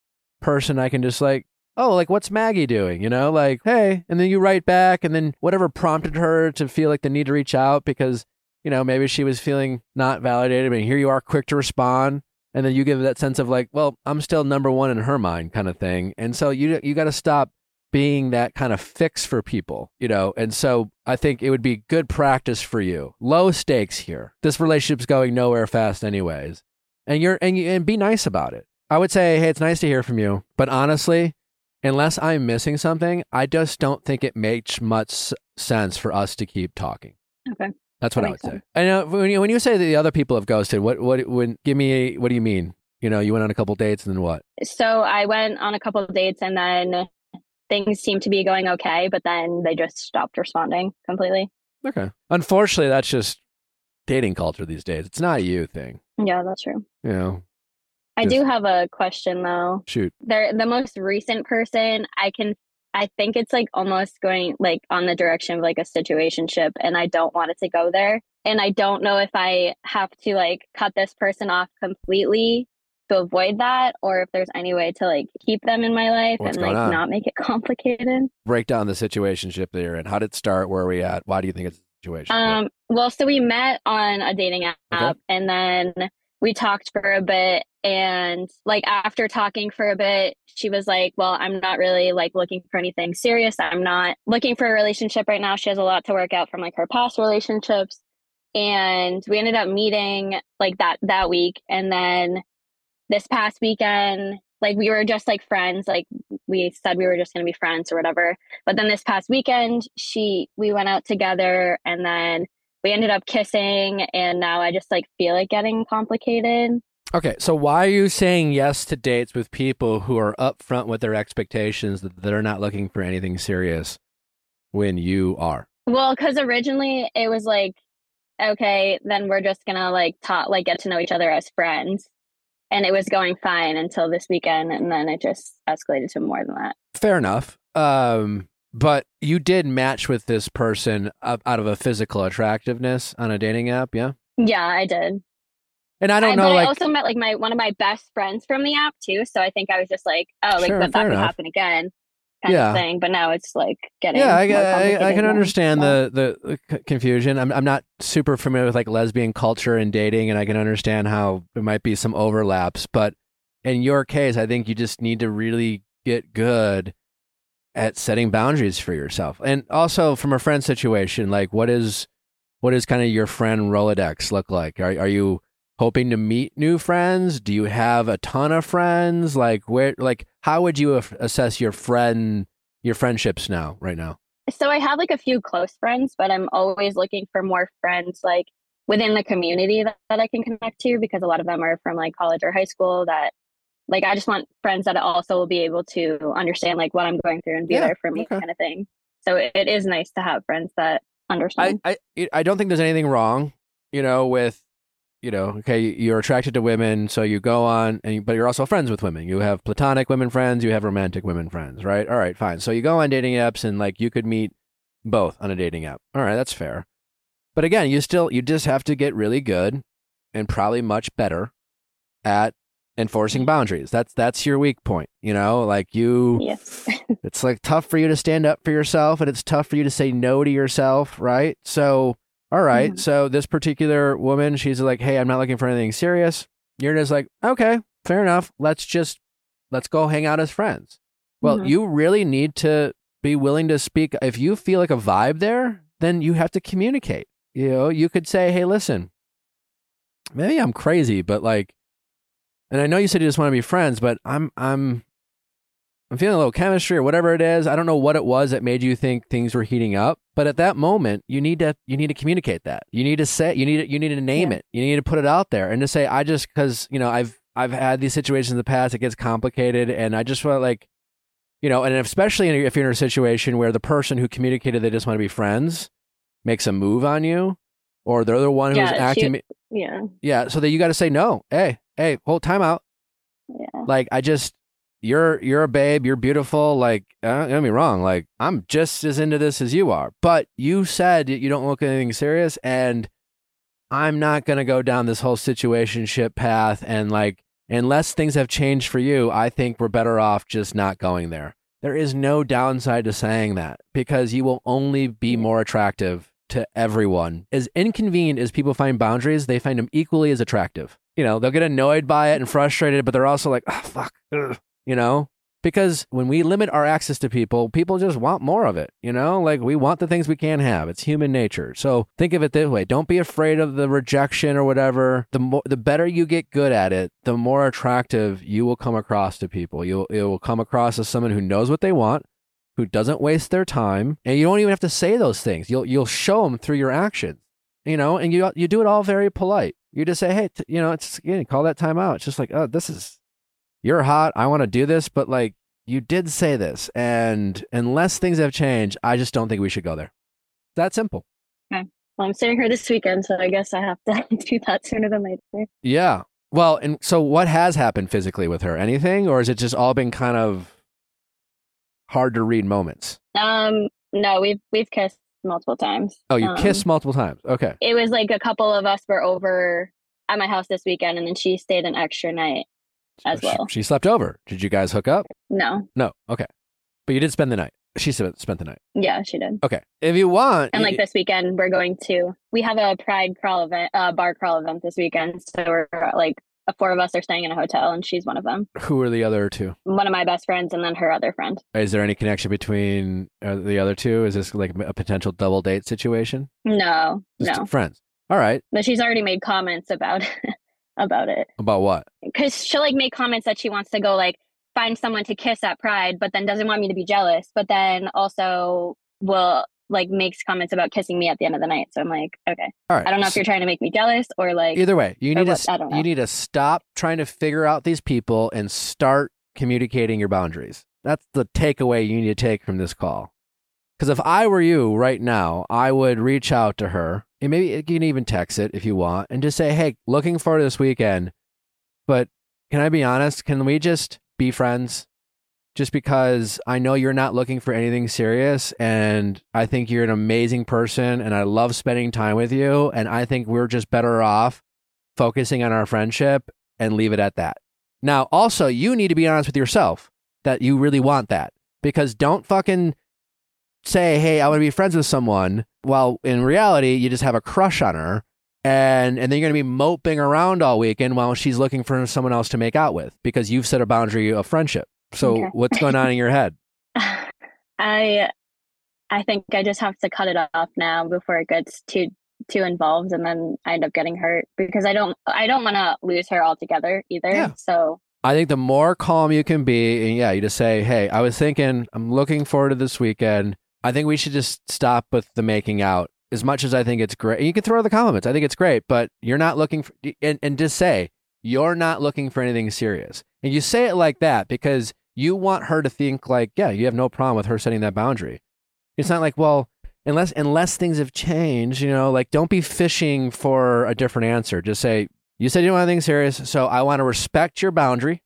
person I can just like, oh, like what's Maggie doing? You know, like, hey, and then you write back, and then whatever prompted her to feel like the need to reach out because, you know, maybe she was feeling not validated, but here you are quick to respond. And then you give that sense of like, well, I'm still number one in her mind kind of thing. And so you you got to stop being that kind of fix for people, you know. And so I think it would be good practice for you. Low stakes here. This relationship's going nowhere fast anyways. And you're and you, and be nice about it. I would say, "Hey, it's nice to hear from you." But honestly, unless I'm missing something, I just don't think it makes much sense for us to keep talking. Okay. That's what That I would makes say. sense. I know uh, when you, when you say that the other people have ghosted, what what when give me a, what do you mean? You know, you went on a couple dates and then what? So I went on a couple of dates and then things seemed to be going okay, but then they just stopped responding completely. Okay. Unfortunately, that's just dating culture these days. It's not a you thing. Yeah, that's true. You know, I do have a question though. shoot. They're the most recent person I can I think it's like almost going like on the direction of like a situationship and I don't want it to go there. And I don't know if I have to like cut this person off completely to avoid that or if there's any way to like keep them in my life What's and like on? not make it complicated. Break down the situationship you're in. How did it start? Where are we at? Why do you think it's a situation? Um, well, so we met on a dating app Okay. and then we talked for a bit and like after talking for a bit, she was like, "Well, I'm not really like looking for anything serious. I'm not looking for a relationship right now. She has a lot to work out from like her past relationships." And we ended up meeting like that that week and then this past weekend like we were just like friends like we said we were just going to be friends or whatever but then this past weekend she we went out together and then we ended up kissing and now i just like feel it getting complicated Okay, so why are you saying yes to dates with people who are upfront with their expectations that they're not looking for anything serious when you are? well because originally it was like okay then we're just gonna like talk like get to know each other as friends and it was going fine until this weekend and then it just escalated to more than that Fair enough. Um, but you did match with this person out of a physical attractiveness on a dating app, yeah? yeah i did And I don't I, know, but like, I also met like my one of my best friends from the app too. So I think I was just like, oh, like Sure, that, that could happen again, kind Yeah. of thing. But now it's like getting yeah, I, I, I can understand the, the, the c- confusion. I'm, I'm not super familiar with like lesbian culture and dating, and I can understand how there might be some overlaps. But in your case, I think you just need to really get good at setting boundaries for yourself. And also from a friend situation, like what is what is kind of your friend Rolodex look like? Are are you hoping to meet new friends? Do you have a ton of friends? Like where like how would you assess your friend your friendships now right now? So I have like a few close friends, but I'm always looking for more friends like within the community that, that I can connect to because a lot of them are from like college or high school that like I just want friends that also will be able to understand like what I'm going through and be Yeah, there for me okay. kind of thing. So it, it is nice to have friends that I, understand. I I don't think there's anything wrong, you know, with you know, okay, you're attracted to women, so you go on, and you, but you're also friends with women. You have platonic women friends, you have romantic women friends, right? All right, fine. So you go on dating apps, and like you could meet both on a dating app. All right, that's fair. But again, you still you just have to get really good, and probably much better at enforcing boundaries. That's that's your weak point. You know, like you yes. it's like tough for you to stand up for yourself and it's tough for you to say no to yourself, right? So, all right, Mhm. So this particular woman, she's like, "Hey, I'm not looking for anything serious." You're just like, "Okay, fair enough. Let's just let's go hang out as friends." Well, Mhm. you really need to be willing to speak if you feel like a vibe there, then you have to communicate. You know, you could say, "Hey, listen. Maybe I'm crazy, but like and I know you said you just want to be friends, but I'm I'm I'm feeling a little chemistry or whatever it is. I don't know what it was that made you think things were heating up, but at that moment, you need to you need to communicate that. You need to say you need to, you need to name Yeah. it. You need to put it out there and to say I just cuz you know I've I've had these situations in the past. It gets complicated, and I just want like you know, and especially if you're in a situation where the person who communicated they just want to be friends makes a move on you, or they're the one who's Yeah, acting. she- Yeah. yeah, so that you got to say no. Hey, hey, hold time out. Yeah. Like I just, you're you're a babe. You're beautiful. Like uh, don't get me wrong. Like I'm just as into this as you are. But you said that you don't look at anything serious, and I'm not gonna go down this whole situationship path. And like, unless things have changed for you, I think we're better off just not going there. There is no downside to saying that because you will only be more attractive to everyone. As inconvenient as people find boundaries, they find them equally as attractive. You know, they'll get annoyed by it and frustrated, but they're also like, oh, fuck, ugh," you know? Because when we limit our access to people, people just want more of it, you know? Like we want the things we can't have. It's human nature. So think of it this way. Don't be afraid of the rejection or whatever. The more the better you get good at it, the more attractive you will come across to people. You'll it will come across as someone who knows what they want, who doesn't waste their time, and you don't even have to say those things. You'll you'll show them through your actions, you know, and you you do it all very polite. You just say, hey, t- you know, it's again, call that time out. It's just like, oh, this is you're hot. I want to do this, but like you did say this, and unless things have changed, I just don't think we should go there. That simple. Okay. Well, I'm staying here this weekend, so I guess I have to do that sooner than later. Yeah. Well, and so what has happened physically with her? Anything, or has it just all been kind of hard to read moments? Um, no, we've we've kissed multiple times. Oh, you Um, kissed multiple times. Okay. It was like a couple of us were over at my house this weekend, and then she stayed an extra night as She- well. She, slept over. Did you guys hook up? No, No. Okay. But you did spend the night. She spent spent the night. yeah, she did. Okay. If you want, And like this weekend, we're going to we have a Pride crawl event, uh, bar crawl event this weekend. So we're like four of us are staying in a hotel, and she's one of them. who are the other two? One of my best friends, and then her other friend. Is there any connection between uh, the other two? Is this like a potential double date situation? No, Just no, friends. All right. but she's already made comments about about it About what? because she'll like make comments that she wants to go like find someone to kiss at Pride, but then doesn't want me to be jealous. But then also will like makes comments about kissing me at the end of the night. So I'm like, okay, All right. I don't know if you're trying to make me jealous or like Either way, you need to what- s- I don't know. you need to stop trying to figure out these people and start communicating your boundaries. That's the takeaway you need to take from this call. Because if I were you right now, I would reach out to her and maybe you can even text it if you want and just say, "Hey, looking forward to this weekend, but can I be honest? Can we just be friends?" Just because I know you're not looking for anything serious, and I think you're an amazing person, and I love spending time with you, and I think we're just better off focusing on our friendship and leave it at that. Now, also, you need to be honest with yourself that you really want that because don't fucking say, "Hey, I want to be friends with someone," while in reality you just have a crush on her, and and then you're gonna be moping around all weekend while she's looking for someone else to make out with because you've set a boundary of friendship. So, Okay. what's going on in your head? I I think I just have to cut it off now before it gets too too involved and then I end up getting hurt because I don't I don't want to lose her altogether either. Yeah. So I think the more calm you can be, and yeah, you just say, "Hey, I was thinking, I'm looking forward to this weekend. I think we should just stop with the making out. As much as I think it's great, you can throw the compliments. I think it's great, but you're not looking for, and, and just say you're not looking for anything serious. And you say it like that because you want her to think like, yeah, you have no problem with her setting that boundary. It's not like, well, unless unless things have changed, you know, like don't be fishing for a different answer. Just say, you said you don't want anything serious, so I want to respect your boundary.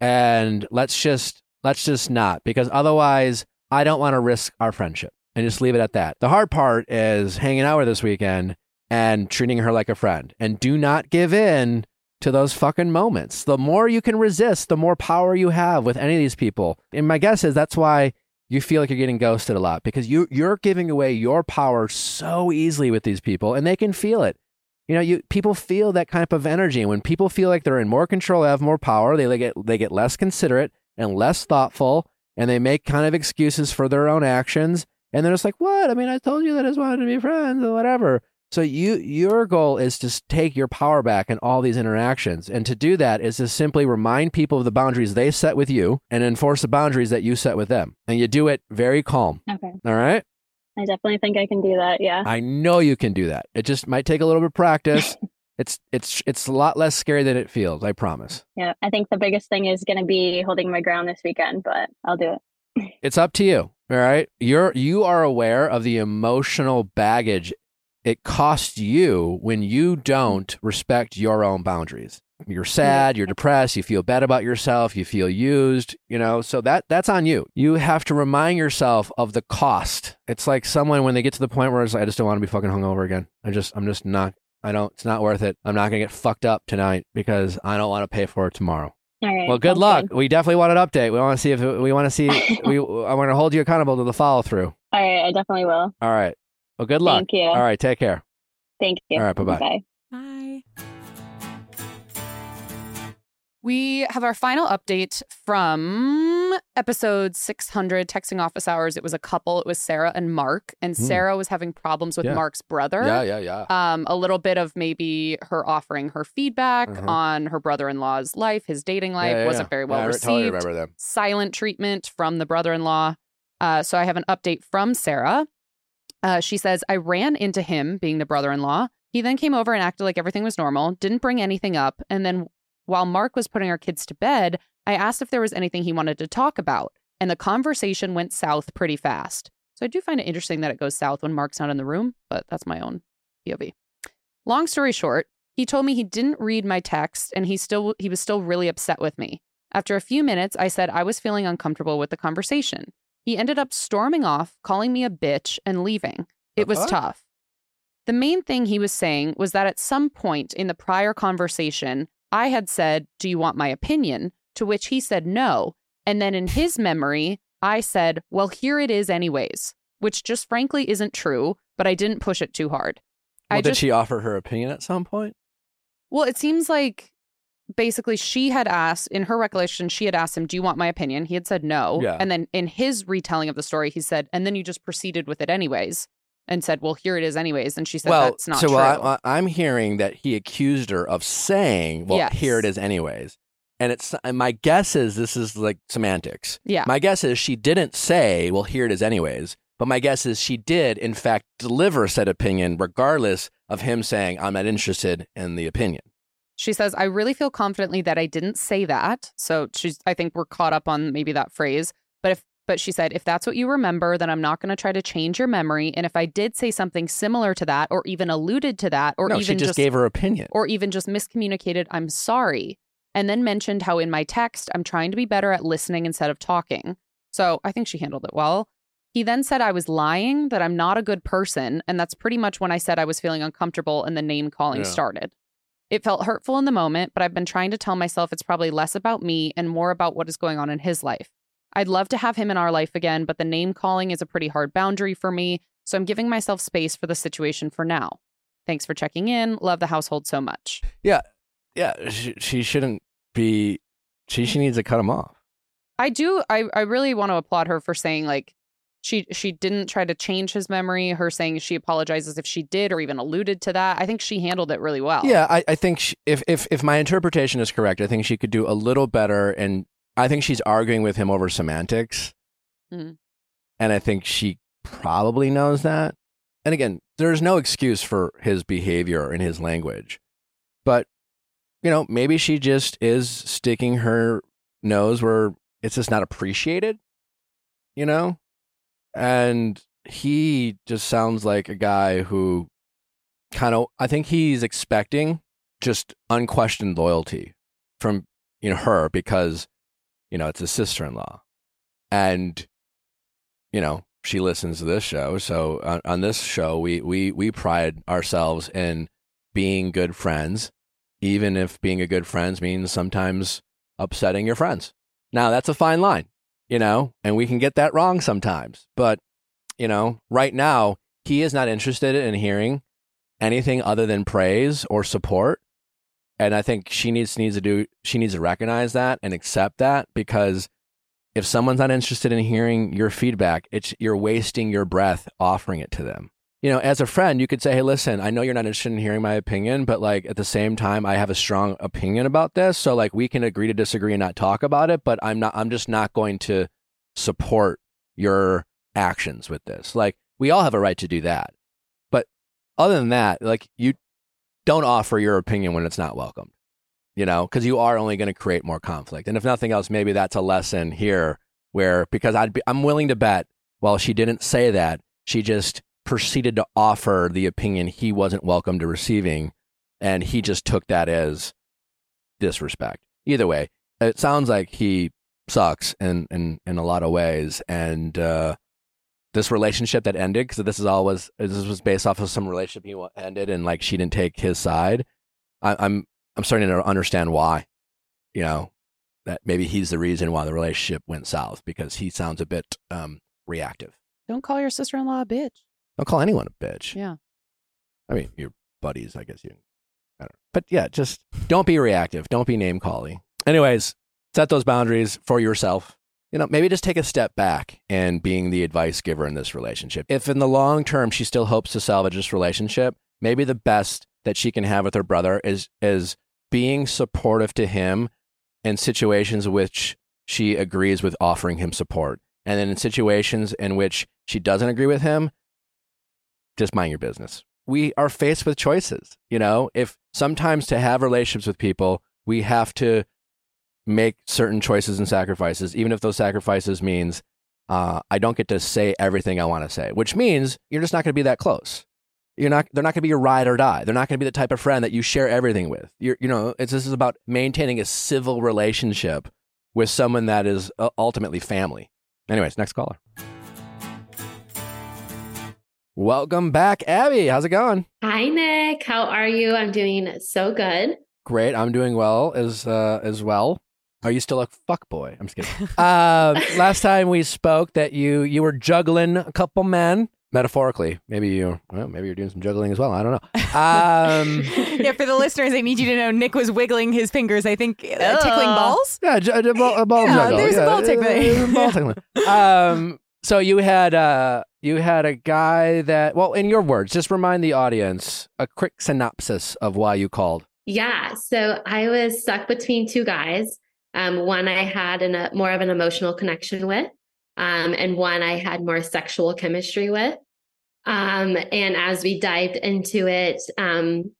And let's just let's just not because otherwise I don't want to risk our friendship and just leave it at that. The hard part is hanging out with her this weekend and treating her like a friend. And do not give in to those fucking moments. The more you can resist, the more power you have with any of these people. And my guess is that's why you feel like you're getting ghosted a lot because you you're giving away your power so easily with these people and they can feel it. You know, you people feel that kind of energy. And when people feel like they're in more control, they have more power, they get they get less considerate and less thoughtful, and they make kind of excuses for their own actions. And they're just like, "What? I mean, I told you that I just wanted to be friends or whatever." So you your goal is to take your power back in all these interactions, and to do that is to simply remind people of the boundaries they set with you and enforce the boundaries that you set with them. And you do it very calm. okay. All right. I definitely think I can do that. Yeah. I know you can do that. It just might take a little bit of practice. it's it's it's a lot less scary than it feels. I promise. Yeah. I think the biggest thing is going to be holding my ground this weekend, but I'll do it. It's up to you. All right. You're you are aware of the emotional baggage it costs you when you don't respect your own boundaries. You're sad, you're depressed, you feel bad about yourself, you feel used, you know, so that that's on you. You have to remind yourself of the cost. It's like someone when they get to the point where it's like, I just don't want to be fucking hungover again. I just I'm just not I don't it's not worth it. I'm not gonna get fucked up tonight because I don't want to pay for it tomorrow. All right. Well, good luck. We definitely want an update. We want to see if we want to see. we I want to hold you accountable to the follow through. All right, I definitely will. All right. Well, good luck. Thank you. All right. Take care. Thank you. All right, bye-bye. Bye. Bye. We have our final update from episode 600, Texting Office Hours. It was a couple. It was Sarah and Mark, and Hmm. Sarah was having problems with Yeah. Mark's brother. Yeah, yeah, yeah. Um, a little bit of maybe her offering her feedback Mhm. on her brother-in-law's life, his dating life Yeah, yeah, wasn't yeah. very well Yeah, I received. totally remember them. Silent treatment from the brother-in-law. Uh, so I have an update from Sarah. Uh, she says, I ran into him, being the brother in law. He then came over and acted like everything was normal, didn't bring anything up. And then while Mark was putting our kids to bed, I asked if there was anything he wanted to talk about. And the conversation went south pretty fast. So I do find it interesting that it goes south when Mark's not in the room, but that's my own POV. Long story short, he told me he didn't read my text and he still he was still really upset with me. After a few minutes, I said I was feeling uncomfortable with the conversation. He ended up storming off, calling me a bitch, and leaving. It was What? tough. The main thing he was saying was that at some point in the prior conversation, I had said, Do you want my opinion? To which he said no. And then in his memory, I said, Well, here it is, anyways, which just frankly isn't true, but I didn't push it too hard. Well, I did just, she offer her opinion at some point? well, it seems like basically she had asked, in her recollection, she had asked him, Do you want my opinion? He had said no. Yeah. And then in his retelling of the story, he said, And then you just proceeded with it anyways and said, Well, here it is, anyways. And she said, well, That's not so true. well, I, I'm hearing that he accused her of saying, "Well, Yes. here it is, anyways." And it's and my guess is this is like semantics. yeah. My guess is she didn't say, "Well, here it is, anyways." But my guess is she did, in fact, deliver said opinion, regardless of him saying, "I'm not interested in the opinion." She says, I really feel confidently that I didn't say that. So she's I think we're caught up on maybe that phrase. But if but she said, if that's what you remember, then I'm not going to try to change your memory. And if I did say something similar to that, or even alluded to that, or no, even she just, gave her opinion. or even just miscommunicated, I'm sorry. And then mentioned how in my text, I'm trying to be better at listening instead of talking. So I think she handled it well. He then said I was lying, that I'm not a good person. And that's pretty much when I said I was feeling uncomfortable and the name calling Yeah. started. It felt hurtful in the moment, but I've been trying to tell myself it's probably less about me and more about what is going on in his life. I'd love to have him in our life again, but the name calling is a pretty hard boundary for me. So I'm giving myself space for the situation for now. Thanks for checking in. Love the household so much. yeah, she, she shouldn't be. She she needs to cut him off. I do. I, I really want to applaud her for saying like she she didn't try to change his memory. Her saying she apologizes if she did or even alluded to that. I think she handled it really well. Yeah, I, I think she, if if if my interpretation is correct, I think she could do a little better, and I think she's arguing with him over semantics, Mhm. and I think she probably knows that. And again, there's no excuse for his behavior and his language, but you know, maybe she just is sticking her nose where it's just not appreciated, you know, and he just sounds like a guy who kind of I think he's expecting just unquestioned loyalty from you know her because you know it's his sister-in-law. And you know she listens to this show so on, on this show we we we pride ourselves in being good friends even if being a good friends means sometimes upsetting your friends. Now that's a fine line you know and we can get that wrong sometimes. But you know right now he is not interested in hearing anything other than praise or support. And i think she needs needs to do she needs to recognize that and accept that because if someone's not interested in hearing your feedback it's you're wasting your breath offering it to them you know as a friend you could say hey listen i know you're not interested in hearing my opinion but like at the same time i have a strong opinion about this so like we can agree to disagree and not talk about it but i'm not i'm just not going to support your actions with this. Like we all have a right to do that. But other than that like you don't offer your opinion when it's not welcomed you know because you are only going to create more conflict. And if nothing else maybe that's a lesson here where because i'd be i'm willing to bet while she didn't say that she just proceeded to offer the opinion he wasn't welcome to receiving, and he just took that as disrespect. Either way, it sounds like he sucks in in, in a lot of ways, and uh, this relationship that ended because this is all was this was based off of some relationship he ended, and like she didn't take his side. I, I'm I'm starting to understand why. You know that maybe he's the reason why the relationship went south because he sounds a bit um, reactive. Don't call your sister in law a bitch. Don't call anyone a bitch. Yeah. I mean, your buddies, I guess you. I don't know. But yeah, just don't be reactive. Don't be name calling. Anyways, set those boundaries for yourself. You know, maybe just take a step back and being the advice giver in this relationship. If in the long term she still hopes to salvage this relationship, maybe the best that she can have with her brother is is being supportive to him in situations which she agrees with offering him support. And then in situations in which she doesn't agree with him, just mind your business. We are faced with choices. You know, if sometimes to have relationships with people, we have to make certain choices and sacrifices, even if those sacrifices means uh, I don't get to say everything I want to say, which means you're just not going to be that close. You're not. They're not going to be your ride or die. They're not going to be the type of friend that you share everything with. You're, you know, it's this is about maintaining a civil relationship with someone that is uh, ultimately family. Anyways, next caller. Welcome back, Abby. How's it going? Hi, Nick. How are you? I'm doing so good. Great. I'm doing well as uh, as well. Are you still a fuck boy? I'm just kidding. uh, last time we spoke, that you you were juggling a couple men metaphorically. Maybe you well, maybe you're doing some juggling as well. I don't know. Um, yeah, for the listeners, I need you to know Nick was wiggling his fingers, I think, uh, tickling balls. yeah, ju- a ball, a ball Yeah, juggle. there's a ball tickling. uh, ball tickling. Um, so you had uh, you had a guy that well, in your words, just remind the audience a quick synopsis of why you called. Yeah. So I was stuck between two guys. Um, one I had an, a, more of an emotional connection with, um, and one I had more sexual chemistry with. Um, and as we dived into it, um,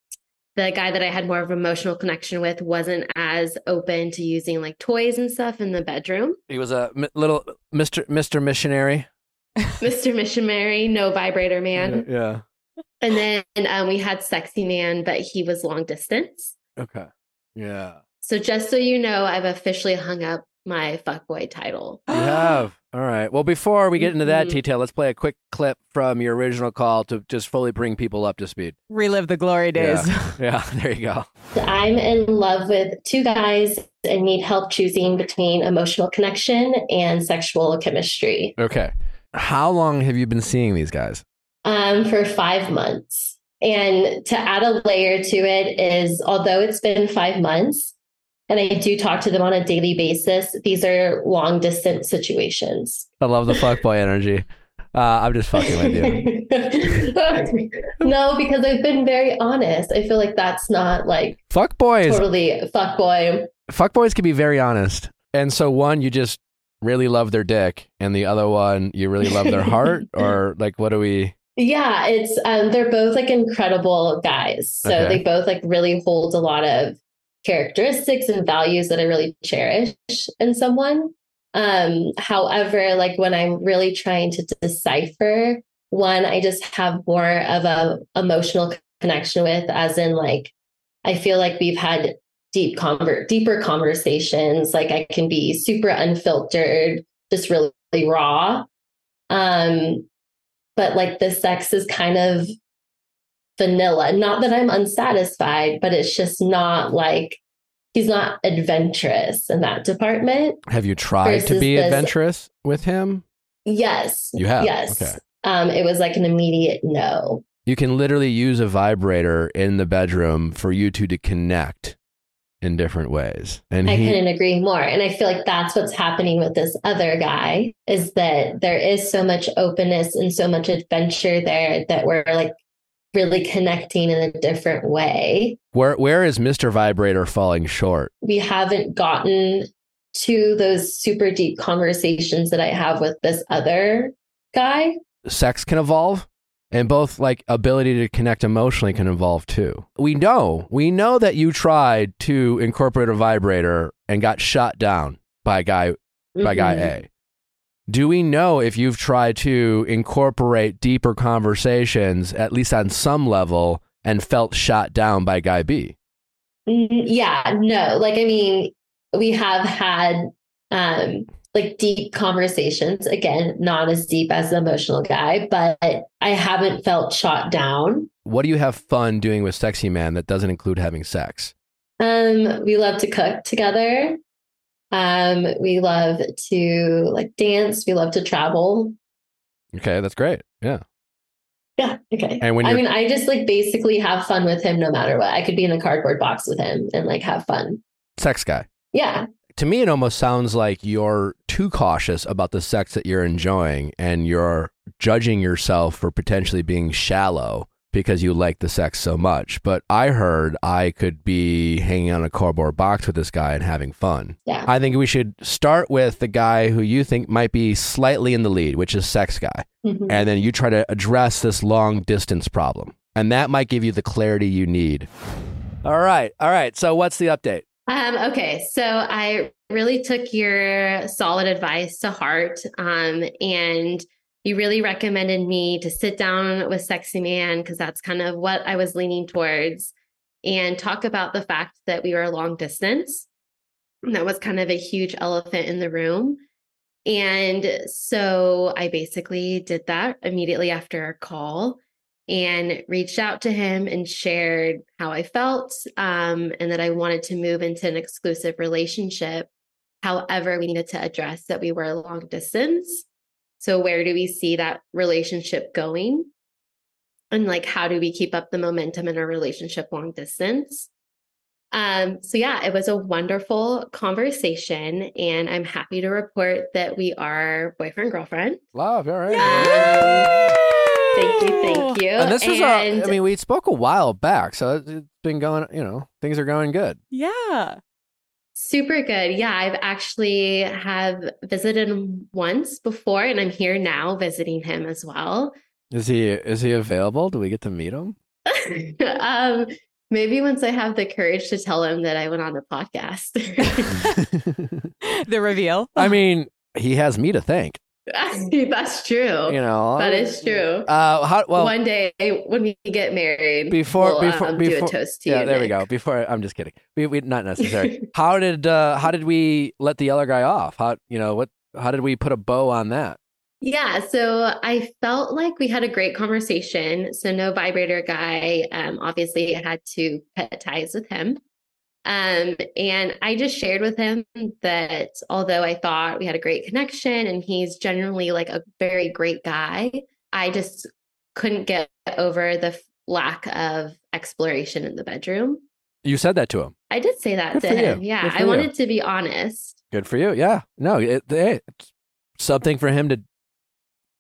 the guy that I had more of an emotional connection with wasn't as open to using like toys and stuff in the bedroom. He was a m- little Mister Mister Missionary. Mr. Missionary, no vibrator man. Yeah. And then um, we had Sexy Man, but he was long distance. Okay. Yeah. So just so you know, I've officially hung up my fuckboy title. You have. All right. Well, before we get into that Mhm. detail, let's play a quick clip from your original call to just fully bring people up to speed. Relive the glory days. Yeah. yeah. There you go. I'm in love with two guys and need help choosing between emotional connection and sexual chemistry. Okay. How long have you been seeing these guys? um, for five months. And to add a layer to it is, although it's been five months, and I do talk to them on a daily basis, these are long distance situations. I love the fuckboy energy. Uh, I'm just fucking with you. no, because I've been very honest. I feel like that's not like Fuckboys. totally fuckboy. Fuckboys can be very honest. And so one, you just really love their dick, and the other one, you really love their heart, or like, what do we? Yeah, it's um they're both like incredible guys. So Okay. they both like really hold a lot of characteristics and values that I really cherish in someone. Um however, like when I'm really trying to decipher one I just have more of a emotional connection with as in like I feel like we've had deep convert deeper conversations like I can be super unfiltered just really raw um but like the sex is kind of vanilla. Not that I'm unsatisfied, but it's just not like he's not adventurous in that department. Have you tried to be this- adventurous with him? Yes. You have? Yes. Okay. Um, it was like an immediate no. You can literally use a vibrator in the bedroom for you two to connect in different ways. And I he, couldn't agree more. And I feel like that's what's happening with this other guy is that there is so much openness and so much adventure there that we're like really connecting in a different way. where where is Mr. Vibrator falling short? we haven't gotten to those super deep conversations that I have with this other guy. sex can evolve and both like ability to connect emotionally can evolve too. We know, we know that you tried to incorporate a vibrator and got shot down by guy by guy. A. Do we know if you've tried to incorporate deeper conversations, at least on some level, and felt shot down by Guy B? Mm, Yeah, no. Like, I mean, we have had um like deep conversations. Again, not as deep as the emotional guy, but I haven't felt shot down. What do you have fun doing with Sexy Man that doesn't include having sex? Um, we love to cook together. Um, we love to like dance. We love to travel. Okay, that's great. Yeah. Yeah. Okay. And when I mean, I just like basically have fun with him no matter what. I could be in a cardboard box with him and like have fun. Sex guy. Yeah. To me, it almost sounds like you're too cautious about the sex that you're enjoying and you're judging yourself for potentially being shallow because you like the sex so much. But I heard I could be hanging on a cardboard box with this guy and having fun. Yeah. I think we should start with the guy who you think might be slightly in the lead, which is sex guy. Mhm. And then you try to address this long distance problem. And that might give you the clarity you need. All right. All right. So what's the update? Um, okay, so I really took your solid advice to heart. Um, and you really recommended me to sit down with Sexy Man because that's kind of what I was leaning towards and talk about the fact that we were long distance. That was kind of a huge elephant in the room. And so I basically did that immediately after our call and reached out to him and shared how I felt um, and that I wanted to move into an exclusive relationship. However, we needed to address that we were long distance. So, where do we see that relationship going? And like, how do we keep up the momentum in our relationship long distance? Um, so yeah, it was a wonderful conversation, and I'm happy to report that we are boyfriend girlfriend. Love, all right. Thank you, thank you. And this was, a, And- I mean, we spoke a while back, so it- it's been going, you know, things are going good. Yeah. Super good. Yeah, I've actually have visited him once before and I'm here now visiting him as well. Is he is he available? Do we get to meet him? um maybe once I have the courage to tell him that I went on the podcast. the reveal. I mean, he has me to thank. That's true. You know, That is true. Uh, how, well, One day when we get married, before we'll, before um, before do a toast to yeah, you. there we go. Before I'm just kidding. We, we not necessary. how did uh how did we let the other guy off? How you know what? How did we put a bow on that? Yeah, so I felt like we had a great conversation. So no vibrator guy. Um, obviously, I had to cut ties with him. Um, and I just shared with him that although I thought we had a great connection and he's generally like a very great guy, I just couldn't get over the f- lack of exploration in the bedroom. You said that to him. I did say that Good to for you. him. Yeah, I you. wanted to be honest. Good for you. Yeah. No, it, hey, it's something for him to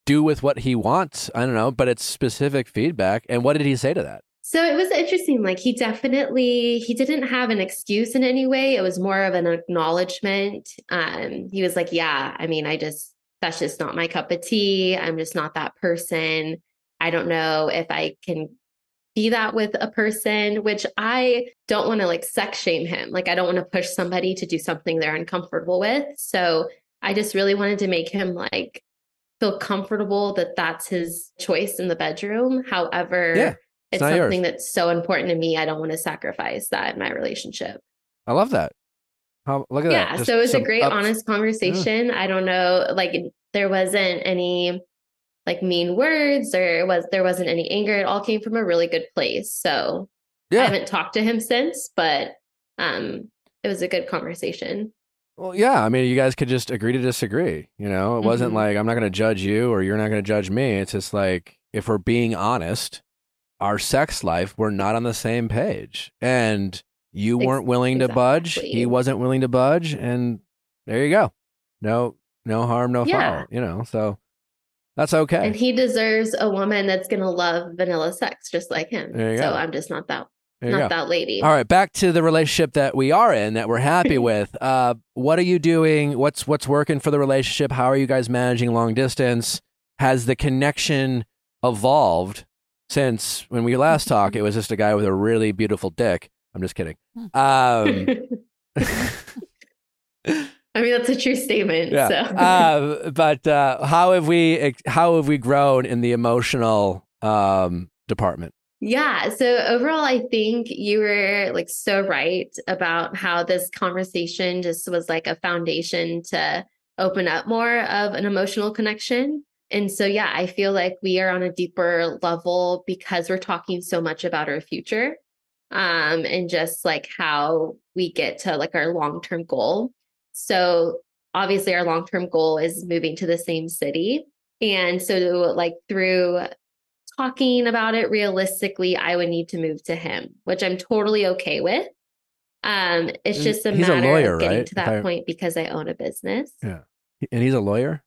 do with what he wants. I don't know, but it's specific feedback. And what did he say to that? So it was interesting. Like he definitely he didn't have an excuse in any way. It was more of an acknowledgement. Um, he was like, "Yeah, I mean, I just that's just not my cup of tea. I'm just not that person. I don't know if I can be that with a person." Which I don't want to like sex shame him. Like I don't want to push somebody to do something they're uncomfortable with. So I just really wanted to make him like feel comfortable that that's his choice in the bedroom. However, Yeah, it's it's not yours. something that's so important to me. I don't want to sacrifice that in my relationship. I love that. How, look at Yeah. that. Just So it was a great, honest conversation. I don't know, like there wasn't any like mean words or it was there wasn't any anger. It all came from a really good place. So yeah. I haven't talked to him since, but um it was a good conversation. Well, yeah. I mean, you guys could just agree to disagree. You know, it wasn't Mhm. like I'm not going to judge you or you're not going to judge me. It's just like if we're being honest, our sex life, we're not on the same page, and you weren't willing to budge. He wasn't willing to budge, and there you go. No, no harm, no Yeah. foul. You know, so that's okay. And he deserves a woman that's gonna love vanilla sex just like him. So go. I'm just not that not go. that lady. All right, back to the relationship that we are in that we're happy with. Uh, what are you doing? What's what's working for the relationship? How are you guys managing long distance? Has the connection evolved since when we last talked? It was just a guy with a really beautiful dick. I'm just kidding. Um, I mean, that's a true statement. Yeah. So. uh, but uh, how have we how have we grown in the emotional um, department? Yeah. So overall, I think you were like so right about how this conversation just was like a foundation to open up more of an emotional connection. And so, yeah, I feel like we are on a deeper level because we're talking so much about our future um, and just like how we get to like our long term goal. So, obviously, our long term goal is moving to the same city. And so, like, through talking about it realistically, I would need to move to him, which I'm totally okay with. Um, it's just a he's a matter lawyer, of getting right? to that I- point because I own a business. Yeah. And he's a lawyer.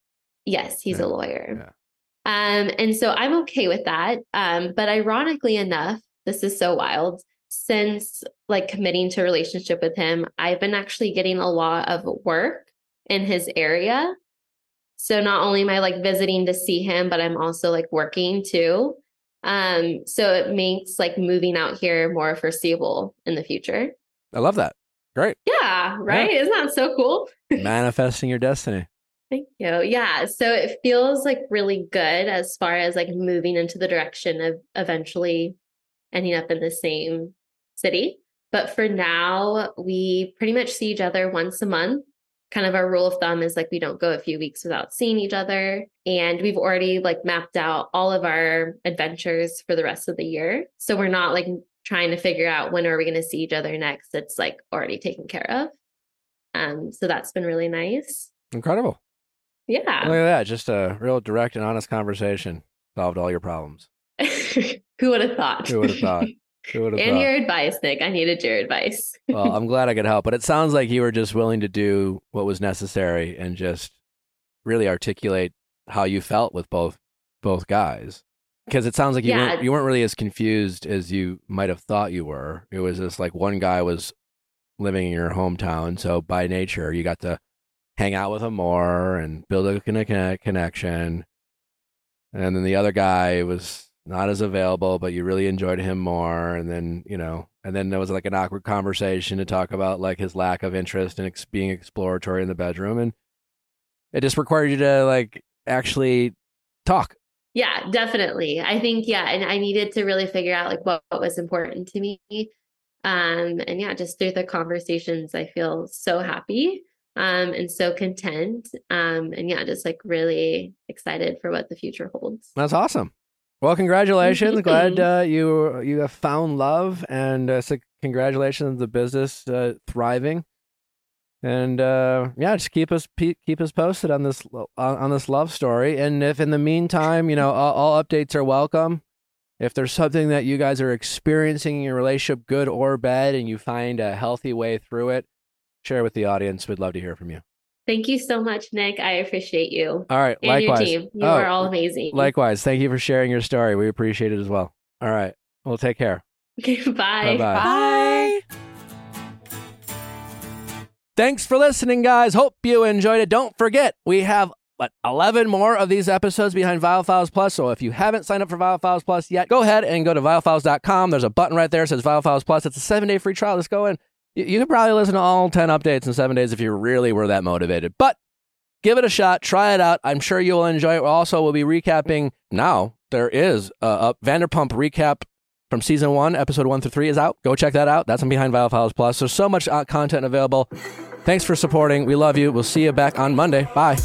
Yes, he's Yeah, a lawyer. Um, and so I'm okay with that. Um, but ironically enough, this is so wild. Since like committing to a relationship with him, I've been actually getting a lot of work in his area. So not only am I like visiting to see him, but I'm also like working too. Um, so it makes like moving out here more foreseeable in the future. I love that. Great. Yeah, right. Isn't that so cool? Manifesting your destiny. Thank you. Yeah. So it feels like really good as far as like moving into the direction of eventually ending up in the same city. But for now, we pretty much see each other once a month. Kind of our rule of thumb is like we don't go a few weeks without seeing each other. And we've already like mapped out all of our adventures for the rest of the year. So we're not like trying to figure out when are we going to see each other next. It's like already taken care of. Um, so that's been really nice. Incredible. Yeah. Look at that. Just a real direct and honest conversation solved all your problems. Who would have thought? Who would have thought? Who would have and thought? your advice, Nick. I needed your advice. well, I'm glad I could help. But it sounds like you were just willing to do what was necessary and just really articulate how you felt with both both guys. Because it sounds like you Yeah. weren't you weren't really as confused as you might have thought you were. It was just like one guy was living in your hometown, so by nature you got to hang out with him more and build a conne- connection. And then the other guy was not as available, but you really enjoyed him more. And then, you know, and then there was like an awkward conversation to talk about like his lack of interest in ex- being exploratory in the bedroom. And it just required you to like actually talk. Yeah, definitely. I think, yeah. And I needed to really figure out like what, what was important to me. Um, and yeah, just through the conversations, I feel so happy um and so content. Um, and yeah, just like really excited for what the future holds. That's awesome. Well, congratulations. Glad uh, you you have found love, and uh, so congratulations on the business uh, thriving. And uh, yeah, just keep us keep us posted on this on, on this love story. And if in the meantime, you know, all, all updates are welcome. If there's something that you guys are experiencing in your relationship, good or bad, and you find a healthy way through it, share with the audience. We'd love to hear from you. Thank you so much, Nick. I appreciate you. All right, And likewise. your team. You Oh, are all amazing. Likewise. Thank you for sharing your story. We appreciate it as well. All right. Well, take care. Okay, bye. Bye-bye. Thanks for listening, guys. Hope you enjoyed it. Don't forget, we have what 11 more of these episodes behind Viall Files Plus. So if you haven't signed up for Viall Files Plus yet, go ahead and go to viallfiles.com. There's a button right there that says Viall Files Plus. It's a seven day free trial. Just go in. You, could probably listen to all 10 updates in seven days if you really were that motivated. But give it a shot. Try it out. I'm sure you will enjoy it. Also, we'll be recapping now. There is a, a Vanderpump recap from season one, episode one through three is out. Go check that out. That's on Behind Viall Files Plus. There's so much uh, content available. Thanks for supporting. We love you. We'll see you back on Monday. Bye.